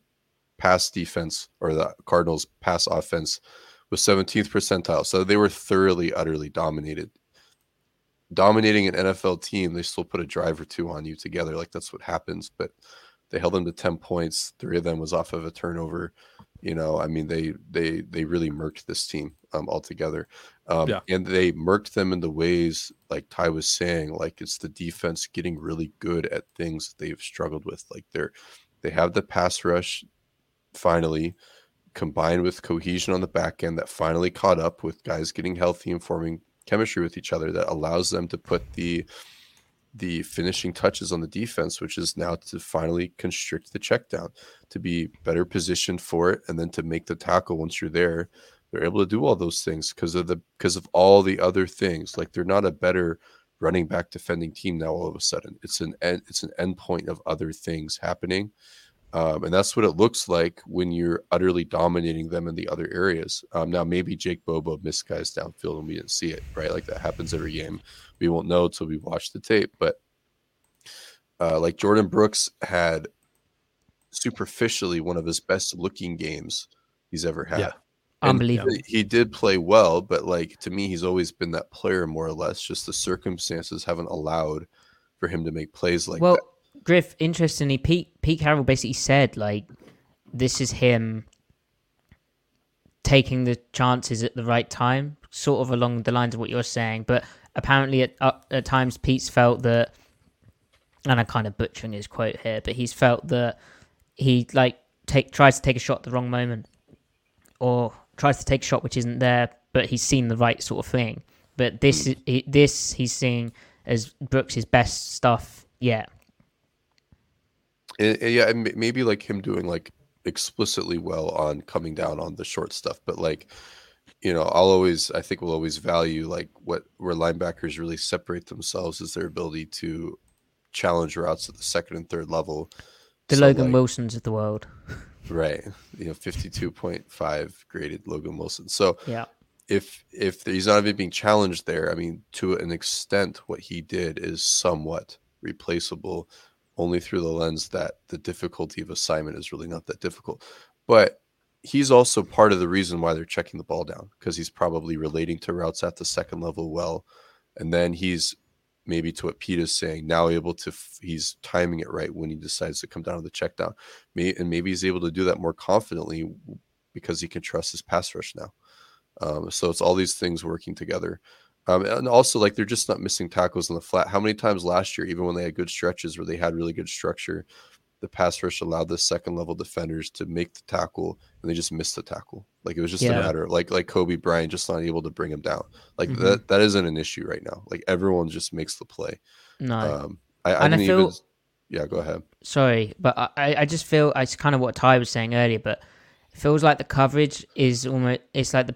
pass defense or the Cardinals pass offense was 17th percentile. So they were thoroughly, utterly dominated. Dominating an NFL team, they still put a drive or two on you together. Like that's what happens. But they held them to 10 points. Three of them was off of a turnover. You know, I mean, they they they really murked this team um altogether. Um Yeah. and they murked them in the ways like Ty was saying, like it's the defense getting really good at things they've struggled with. Like they're they have the pass rush finally combined with cohesion on the back end that finally caught up with guys getting healthy and forming chemistry with each other that allows them to put the the finishing touches on the defense which is now to finally constrict the check down to be better positioned for it and then to make the tackle once you're there they're able to do all those things because of the because of all the other things. Like they're not a better running back defending team now all of a sudden. It's an end it's an end point of other things happening um, and that's what it looks like when you're utterly dominating them in the other areas. Um, now, maybe Jake Bobo missed guys downfield and we didn't see it, right? Like that happens every game. We won't know until we watch the tape. But uh, like Jordyn Brooks had superficially one of his best looking games he's ever had. Yeah. And Unbelievable. He did play well, but like to me, he's always been that player more or less. Just the circumstances haven't allowed for him to make plays like well, that. Griff, interestingly, Pete Pete Carroll basically said like this is him taking the chances at the right time, sort of along the lines of what you're saying. But apparently, at uh, at times, Pete's felt that, and I'm kind of butchering his quote here, but he's felt that he like take tries to take a shot at the wrong moment, or tries to take a shot which isn't there, but he's seen the right sort of thing. But this is this he's seeing as Brooks' best stuff yet. And- and yeah, and may- maybe like him doing like explicitly well on coming down on the short stuff, but like you know, I'll always I think we'll always value like what where linebackers really separate themselves is their ability to challenge routes at the second and third level. The So, Logan like, Wilsons of the world. (laughs) Right. You know, 52.5 graded Logan Wilson. So yeah. If if he's not even being challenged there, I mean, to an extent, what he did is somewhat replaceable, only through the lens that the difficulty of assignment is really not that difficult. But he's also part of the reason why they're checking the ball down because he's probably relating to routes at the second level well, and then he's maybe to what Pete is saying now able to f- he's timing it right when he decides to come down to the check down, May, and maybe he's able to do that more confidently because he can trust his pass rush now. Um, so it's all these things working together. Um, and also, like they're just not missing tackles in the flat. How many times last year, even when they had good stretches where they had really good structure, the pass rush allowed the second level defenders to make the tackle and they just missed the tackle. Like it was just yeah. a matter like like Kobe Bryant just not able to bring him down. Like mm-hmm. that that isn't an issue right now. Like everyone just makes the play. No. Um, I, I, and I feel, even, yeah, go ahead. Sorry, but I, I just feel it's kind of what Ty was saying earlier, but it feels like the coverage is almost it's like the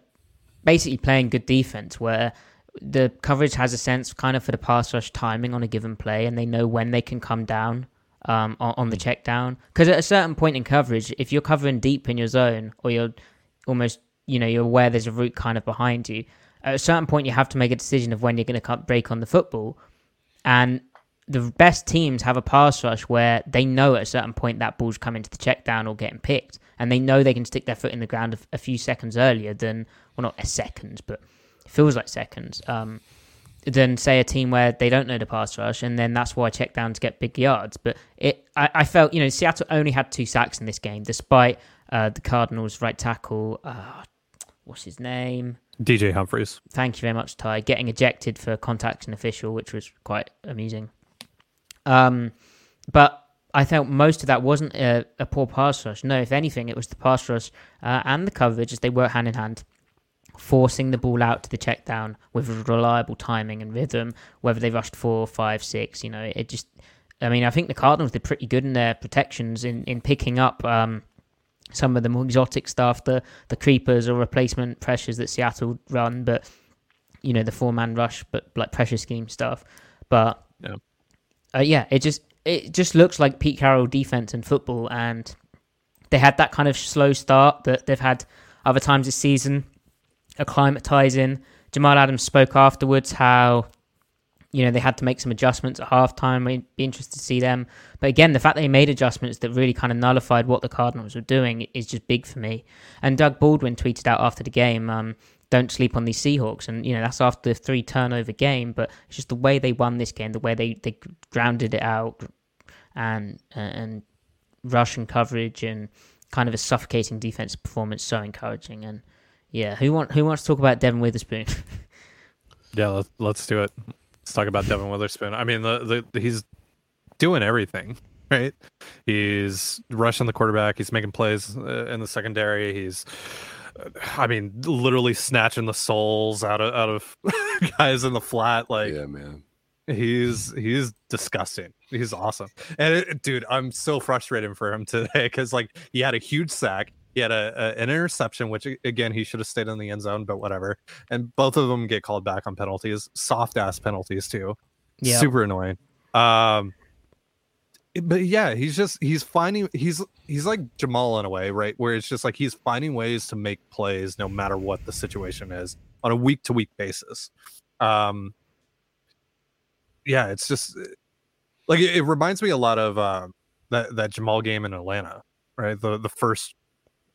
basically playing good defense where the coverage has a sense kind of for the pass rush timing on a given play and they know when they can come down um, on, on, the check down. Because at a certain point in coverage, if you're covering deep in your zone or you're almost, you know, you're aware there's a route kind of behind you, at a certain point you have to make a decision of when you're going to break on the football. And the best teams have a pass rush where they know at a certain point that ball's coming to the check down or getting picked. And they know they can stick their foot in the ground a, a few seconds earlier than, well, not a seconds, but feels like seconds. Um, than say a team where they don't know the pass rush, and then that's why I check downs get big yards. But it, I, I felt, you know, Seattle only had two sacks in this game, despite uh, the Cardinals' right tackle, uh, what's his name? DJ Humphries. Thank you very much, Ty. Getting ejected for contact contacting official, which was quite amusing. Um, but I felt most of that wasn't a, a, poor pass rush. No, if anything, it was the pass rush uh, and the coverage as they work hand in hand forcing the ball out to the check down with reliable timing and rhythm, whether they rushed four, five, six, you know, it just, I mean, I think the Cardinals did pretty good in their protections in, in picking up um, some of the more exotic stuff, the, the creepers or replacement pressures that Seattle run, but, you know, the four man rush, but like pressure scheme stuff. But, yeah. Uh, yeah, it just, it just looks like Pete Carroll defense and football, and they had that kind of slow start that they've had other times this season acclimatizing. Jamal Adams spoke afterwards how you know they had to make some adjustments at halftime. We'd be interested to see them. But again, the fact they made adjustments that really kind of nullified what the Cardinals were doing is just big for me. And Doug Baldwin tweeted out after the game, um, "Don't sleep on these Seahawks." And you know that's after the three turnover game, but it's just the way they won this game, the way they they grounded it out, and and rush and coverage and kind of a suffocating defensive performance, so encouraging. And yeah, who want who wants to talk about Devin Witherspoon? (laughs) yeah, let's, let's do it. Let's talk about Devin Witherspoon. I mean, the, the he's doing everything, right? He's rushing the quarterback. He's making plays uh, in the secondary. He's, uh, I mean, literally snatching the souls out of out of (laughs) guys in the flat. Like, yeah, man. He's he's disgusting. He's awesome, and it, dude, I'm so frustrated for him today because like he had a huge sack he had a, a, an interception, which again he should have stayed in the end zone, but whatever. And both of them get called back on penalties, soft ass penalties too. Yeah, super annoying. Um, but yeah, he's just he's finding he's he's like Jamal in a way, right? Where it's just like he's finding ways to make plays no matter what the situation is on a week to week basis. Um, yeah, it's just like it, it reminds me a lot of uh, that that Jamal game in Atlanta, right? The the first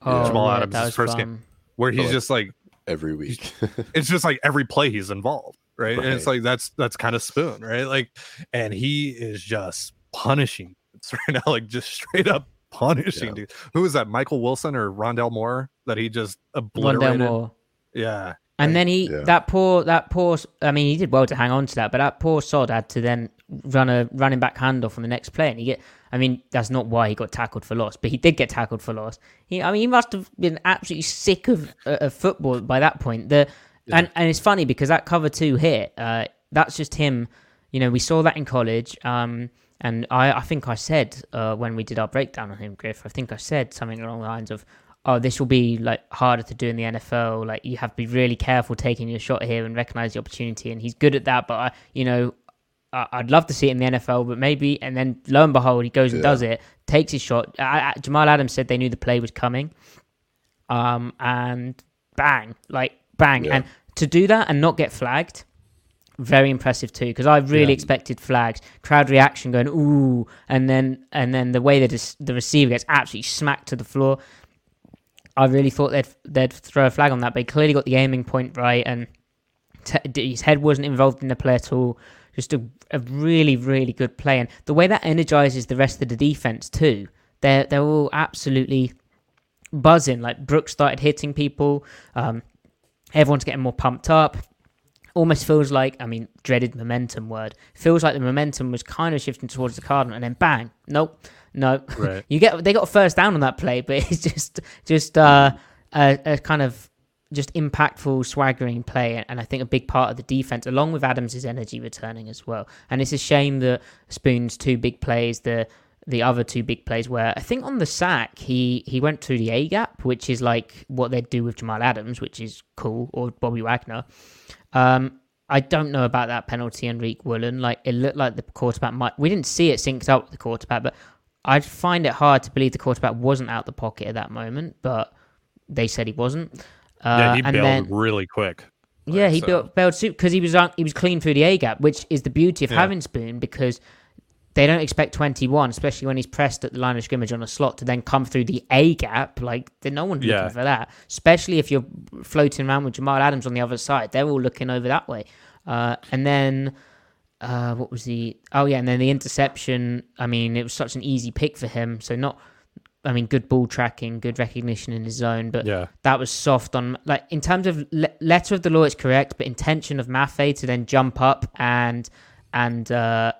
oh, Jamal yeah, Adams' first fun. game, where he's oh, just like every week. it's just like every play he's involved, right? right? And it's like that's that's kind of spoon, right? Like, and he is just punishing (laughs) right now, like just straight up punishing yeah. dude. Who is that? Michael Wilson or Rondale Moore that he just obliterated? Yeah. And then he yeah. that poor that poor I mean he did well to hang on to that, but that poor sod had to then run a running back handoff on the next play and he get I mean, that's not why he got tackled for loss, but he did get tackled for loss. He, I mean, he must have been absolutely sick of, uh, of football by that point. The yeah. and and it's funny because that cover two hit, uh, that's just him. You know, we saw that in college. Um, and I, I think I said uh, when we did our breakdown on him, Griff, I think I said something along the lines of, "Oh, this will be like harder to do in the NFL. Like you have to be really careful taking your shot here and recognize the opportunity." And he's good at that, but I, you know, uh, I'd love to see it in the NFL, but maybe. And then lo and behold, he goes and Yeah. does it, takes his shot. I, I, Jamal Adams said they knew the play was coming, um, and bang, like bang, Yeah. and to do that and not get flagged. Very impressive too, because I really Yeah. expected flags, crowd reaction going ooh, and then and then the way that the receiver gets absolutely smacked to the floor. I really thought they'd they'd throw a flag on that, but he clearly got the aiming point right, and t- his head wasn't involved in the play at all. Just a, a really really good play, and the way that energizes the rest of the defense too. They're they're all absolutely buzzing. Like Brooks started hitting people. Um, everyone's getting more pumped up. Almost feels like, I mean, dreaded momentum word. Feels like the momentum was kind of shifting towards the Cardinal, and then bang, nope, no. Right. (laughs) you get they got a first down on that play, but (laughs) it's just just uh, a, a kind of just impactful, swaggering play, and I think a big part of the defense, along with Adams' energy returning as well. And it's a shame that Spoon's two big plays, the the other two big plays, where I think on the sack he he went through the A gap, which is like what they'd do with Jamal Adams, which is cool, or Bobby Wagner. Um, I don't know about that penalty, Enrique Woolen. Like it looked like the quarterback might. We didn't see it synced up with the quarterback, but I find it hard to believe the quarterback wasn't out the pocket at that moment. But they said he wasn't. Uh, yeah, he and bailed then, really quick. yeah, he so- built bailed suit because he was on, he was clean through the A gap, which is the beauty of Yeah. having Spoon because they don't expect twenty one, especially when he's pressed at the line of scrimmage on a slot, to then come through the A gap. Like no one's Yeah. looking for that, especially if you're floating around with Jamal Adams on the other side. They're all looking over that way, uh, and then. Uh, what was the? Oh yeah, and then the interception. I mean, it was such an easy pick for him. So not, I mean, good ball tracking, good recognition in his zone, but Yeah. that was soft on like in terms of le- letter of the law it's correct but intention of Mafe to then jump up and and uh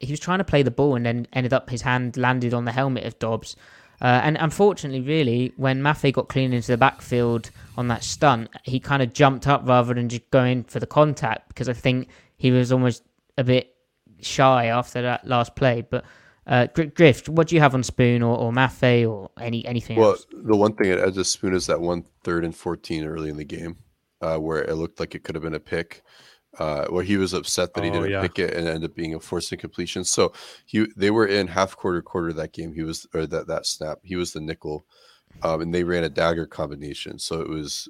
he was trying to play the ball and then ended up his hand landed on the helmet of Dobbs uh, and unfortunately really when Mafe got clean into the backfield on that stunt he kind of jumped up rather than just going for the contact because I think he was almost a bit shy after that last play but uh, Gr- Griff, what do you have on Spoon or, or Mafe or any anything Well, else? the one thing at Edge of Spoon is that one third and 14 early in the game uh, where it looked like it could have been a pick. Uh, where he was upset that he Oh, didn't yeah. pick it and it ended up being a forced incompletion. So he they were in half quarter quarter that game. He was or that that snap. He was the nickel, um, and they ran a dagger combination. So it was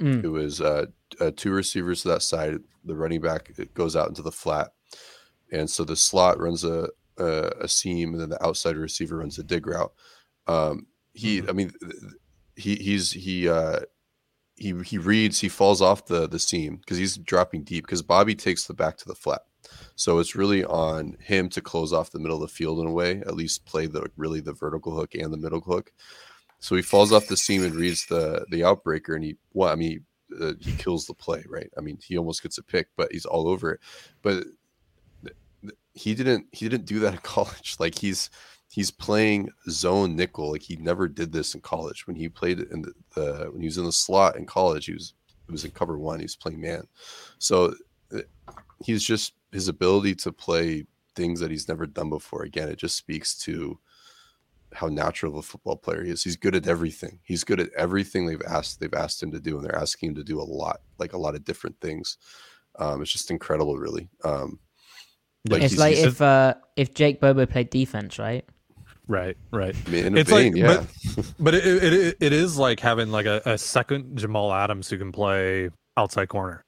Mm. it was uh, uh, two receivers to that side. The running back goes out into the flat, and so the slot runs a a, a seam, and then the outside receiver runs a dig route. Um, he, I mean, he he's he uh, he he reads, he falls off the the seam because he's dropping deep because Bobby takes the back to the flat. So it's really on him to close off the middle of the field in a way, at least play the really the vertical hook and the middle hook. So he falls off the seam and reads the the outbreaker, and he well, I mean, uh, he kills the play, right? I mean, he almost gets a pick, but he's all over it. But he didn't he didn't do that in (laughs) college. Like he's he's playing zone nickel. Like he never did this in college. When he played in the, the when he was in the slot in college, he was it was in cover one. He was playing man. So uh, he's just his ability to play things that he's never done before. Again, it just speaks to how natural of a football player he is. He's good at everything. He's good at everything they've asked they've asked him to do, and they're asking him to do a lot, like a lot of different things. Um, it's just incredible, really. Um, it's like if uh, if Jake Bobo played defense, right? Right, right. I mean, it's vein, like, yeah. but, (laughs) but it, it, it, it is like having like a, a second Jamal Adams who can play outside corner.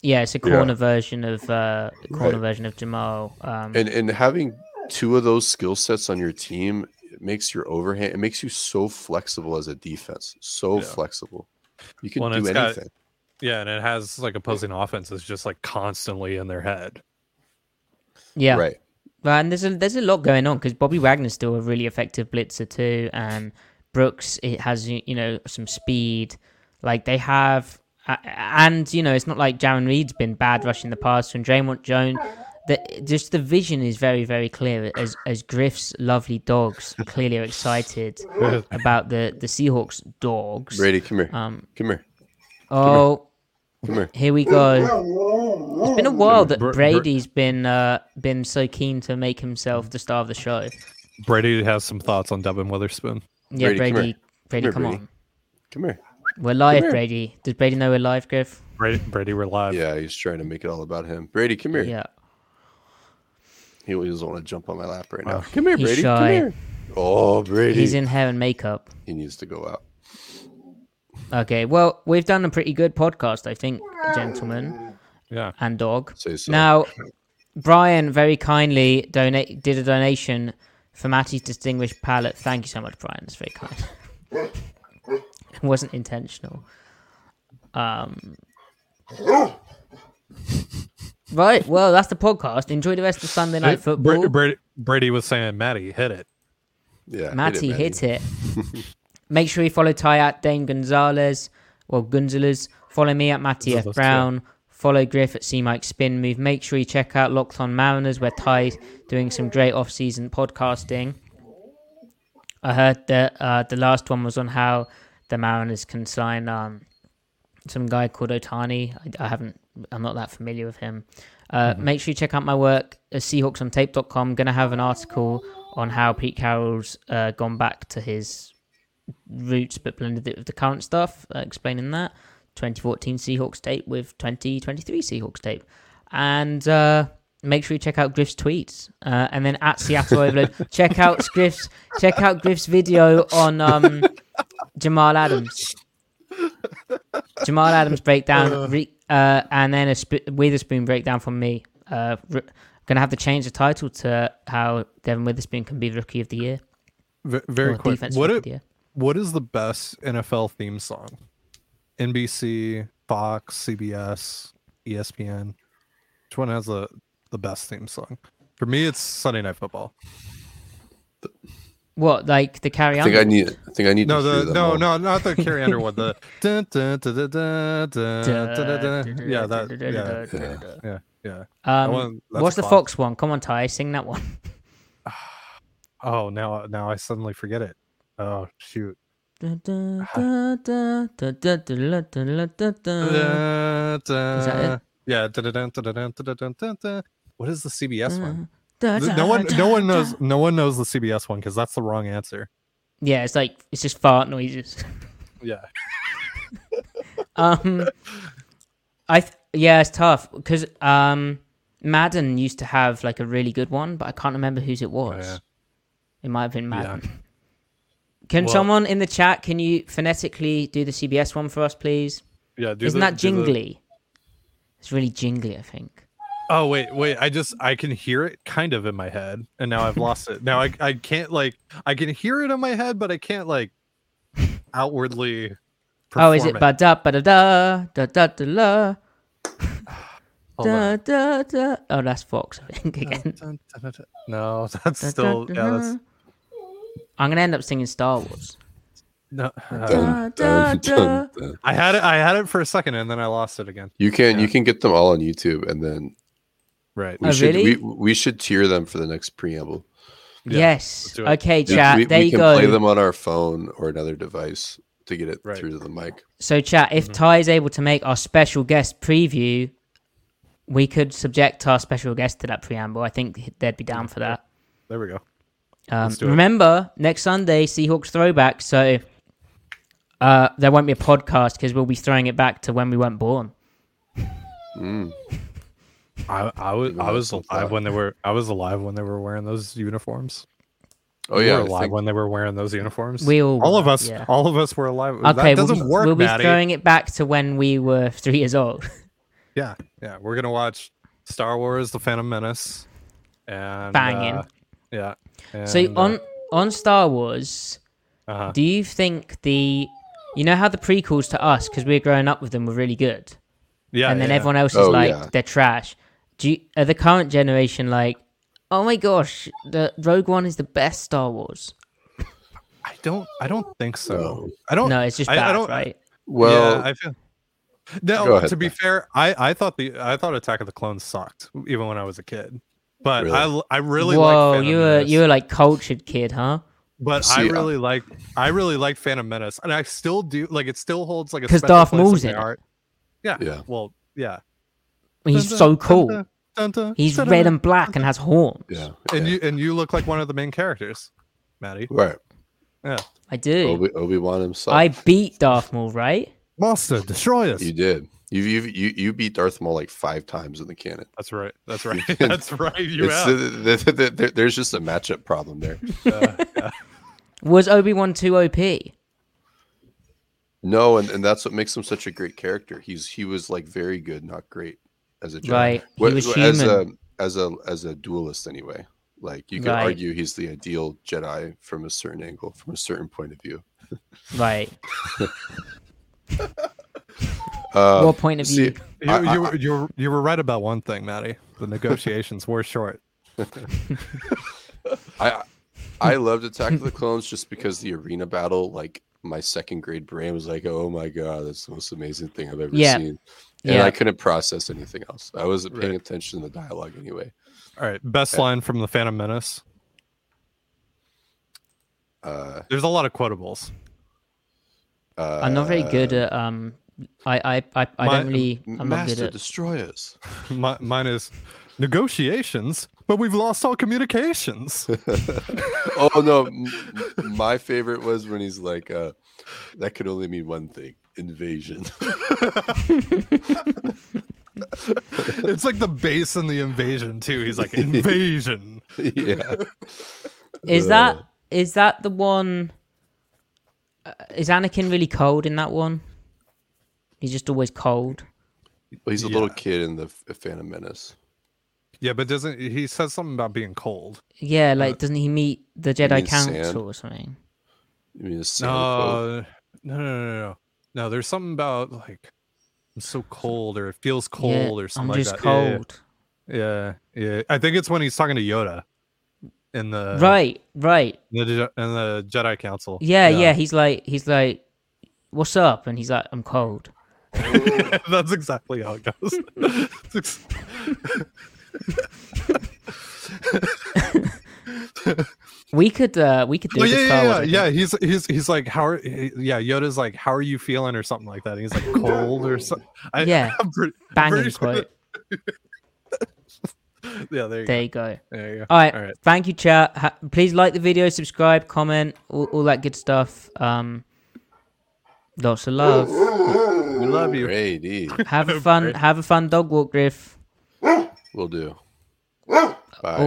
Yeah, it's a Yeah. corner version of uh, corner Right. version of Jamal. Um, and and having two of those skill sets on your team it makes your overhand. It makes you so flexible as a defense. So Yeah. flexible. You can Well, do it's got- anything. yeah, and it has like opposing offense offenses just like constantly in their head. Yeah, Right. But and there's a there's a lot going on because Bobby Wagner's still a really effective blitzer too, and Brooks it has you know some speed. Like they have, uh, and you know it's not like Jarran Reed's been bad rushing the pass and Dre'Mont Jones. The, just the vision is very very clear as as Griff's lovely dogs clearly are excited (laughs) about the the Seahawks dogs. Brady, come here. Um, come here. Oh, Come here. here we go. It's been a while that Br- Br- Brady's been uh, been so keen to make himself the star of the show. Brady has some thoughts on Devin Witherspoon. Yeah, Brady, come Brady, here. Brady, Come come, here, Brady. on. Come here. We're live, here. Brady. Does Brady know we're live, Griff? Brady, Brady, we're live. Yeah, he's trying to make it all about him. Brady, come here. Yeah. He doesn't want to jump on my lap right now. Oh. Come here, He's Brady. shy. Come here. Oh, Brady. He's in hair and makeup. He needs to go out. Okay, well, we've done a pretty good podcast, I think, gentlemen. Yeah. And dog. Say so. Now, Brian very kindly donate did a donation for Matty's distinguished palette. Thank you so much, Brian. That's very kind. it wasn't intentional. Um. Right, well, that's the podcast. Enjoy the rest of Sunday night football. Brady, Brady was saying, Matty, hit it. Yeah. Matty hit it. (laughs) Make sure you follow Ty at Dane Gonzalez well, Gonzalez. Follow me at Matty F Brown. Follow Griff at C Mike Spin Move. Make sure you check out Locked On Mariners where Ty's doing some great off season podcasting. I heard that uh, the last one was on how the Mariners can sign um, some guy called Ohtani. I, I haven't, I'm not that familiar with him. Uh, Make sure you check out my work at SeahawksOnTape.com. Going to have an article on how Pete Carroll's uh, gone back to his roots but blended it with the current stuff, uh, explaining that. 2014 Seahawks tape with 2023 Seahawks tape. And uh, make sure you check out Griff's tweets. Uh, and then at Seattle Overload, (laughs) check out Griff's check out Griff's video on um, Jamal Adams. Jamal Adams breakdown, re- uh, and then a sp- Witherspoon breakdown from me. Uh, r- gonna have to change the title to how Devin Witherspoon can be the Rookie of the Year. V- very quick. defensive What, rookie what is the best NFL theme song? NBC, Fox, CBS, ESPN. Which one has the the best theme song? For me, it's Sunday Night Football. What like the carry? on? I think I need. I think I need. No, the no, all. no, not the carry under one. The (laughs) yeah, that yeah, yeah, yeah. Um, one, what's the Fox one? Come on, Ty, sing that one. (sighs) oh, now now I suddenly forget it. Oh shoot. Yeah. What is the CBS one? No one, no one knows. No one knows the CBS one because that's the wrong answer. Yeah, it's like it's just fart noises. yeah. (laughs) um, I yeah, it's tough because um, Madden used to have like a really good one, but I can't remember whose it oh, was. It might have been Madden. Can Well- someone in the chat can you phonetically do the CBS one for us, please? Yeah. do Isn't the- that do the- jingly? It's really jingly, I think. Oh wait, wait. I just I can hear it kind of in my head, and now I've lost it. Now I I can't like I can hear it in my head, but I can't like outwardly. Oh, is it ba da ba da da da da da la? Da, da, da. Oh, that's Fox, I think again. No, (laughs) that's Da, still da, yeah. That's. I'm gonna end up singing Star Wars. no. Da, Dun, dun, dun, dun. I had it. I had it for a second, and then I lost it again. You can Yeah. you can get them all on YouTube, and then Right. we Oh, should really? we, we should tier them for the next preamble. Yeah, yes. let's do it. Okay, We- chat. we, there we you can go. play them on our phone or another device to get it Right. through to the mic. So, chat. Mm-hmm. If Ty is able to make our special guest preview, we could subject our special guest to that preamble. I think they'd be down for that. There we go. Um, Let's it. remember, next Sunday, Seahawks throwback. So uh, there won't be a podcast because we'll be throwing it back to when we weren't born. Mm. I I was I was alive when they were I was alive when they were wearing those uniforms. Oh You yeah, were alive think- when they were wearing those uniforms. We all all of us, yeah. all of us were alive. Okay, that we'll doesn't be, work, we'll be Matty. throwing it back to when we were (laughs) three years old. Yeah, yeah. We're gonna watch Star Wars: The Phantom Menace, and Banging. uh, yeah. so and, uh, on on Star Wars, uh-huh. do you think the you know how the prequels to us because we're growing up with them were really good, yeah, and then yeah, everyone else is Oh, like yeah. they're trash. Do you, are the current generation like, oh my gosh, the Rogue One is the best Star Wars? I don't. I don't think so. No. I don't. No, it's just I, bad, I don't. right? Well, yeah, I feel. Go No, ahead, to be Ben. fair, I I thought the I thought Attack of the Clones sucked even when I was a kid, but Really? I l- I really Whoa, like Phantom you were Menace. you were like cultured kid, huh? But I See, uh, really like I really like Phantom Menace, and I still do like it. Still holds like a special Darth place Maul's in in my heart. Yeah, Yeah. Well, yeah. He's Dun, so dun, cool. dun, dun, dun, He's dun, red dun, and black and has horns. yeah, and yeah. you and you look like one of the main characters, Matty. right. Yeah, I do. Obi Obi Wan himself. I beat Darth Maul, right? Master, destroy us. You did. You you you you beat Darth Maul like five times in the canon. That's right. That's (laughs) right. That's right. You It's- have. Uh, th- th- th- th- there- there's just a matchup problem there. (laughs) Was Obi Wan too OP? No, and, and that's what makes him such a great character. He's he was like very good, not great, as a Jedi. Right, he Wh- was as a as a as a duelist anyway. Like you could Right. argue he's the ideal Jedi from a certain angle, from a certain point of view. Right. (laughs) Uh, what point of see, view? You, I- I- you, were- you, you were right about one thing, Matty. The negotiations were short. (laughs) (laughs) I I loved Attack of the Clones just because the arena battle, like my second grade brain was like, "Oh my god, that's the most amazing thing I've ever Yeah. seen," and Yeah. I couldn't process anything else. I wasn't paying Right. attention to the dialogue anyway. All right. Best line from the Phantom Menace. Uh, There's a lot of quotables. uh, I'm not very good at um. I I I, I My- don't really. I'm not good Master, at. destroy us. (laughs) Mi- mine is negotiations, but we've lost all communications. (laughs) oh no, m- m- my favorite was when he's like, uh, "That could only mean one thing: invasion." (laughs) it's like the base and the invasion too. He's like invasion. yeah. Is Uh, that is that the one? Uh, is Anakin really cold in that one? He's just always cold. He's a little kid in the F- Phantom Menace. Yeah, but doesn't he says something about being cold? Yeah, like uh, doesn't he meet the Jedi Council sand? or something? You mean a Santa quote? No, no, no, no, no. No, there's something about like I'm so cold, or it feels Yeah, cold, or I'm something just like that. Yeah, yeah, cold. Yeah, yeah. I think it's when he's talking to Yoda in the right, right. the in the Jedi Council. Yeah, yeah, He's like, he's like, "What's up?" And he's like, "I'm cold." (laughs) That's exactly how it goes. Ex- (laughs) We could, uh we could do Oh, the yeah, Star yeah, yeah, yeah. He's he's he's like, how are he- yeah? Yoda's like, how are you feeling, or something like that. And he's like, cold or something. I, Yeah. (laughs) I'm pretty, Banging pretty sure quote. yeah, there you There go. you go. There you go. All right. All right. Thank you, chat. Ha- please like the video, subscribe, comment, all, all that good stuff. Um, lots of love. We love you. Grady. (laughs) Have a (laughs) fun. Have a fun dog walk, Griff. We'll do. (laughs) Bye. I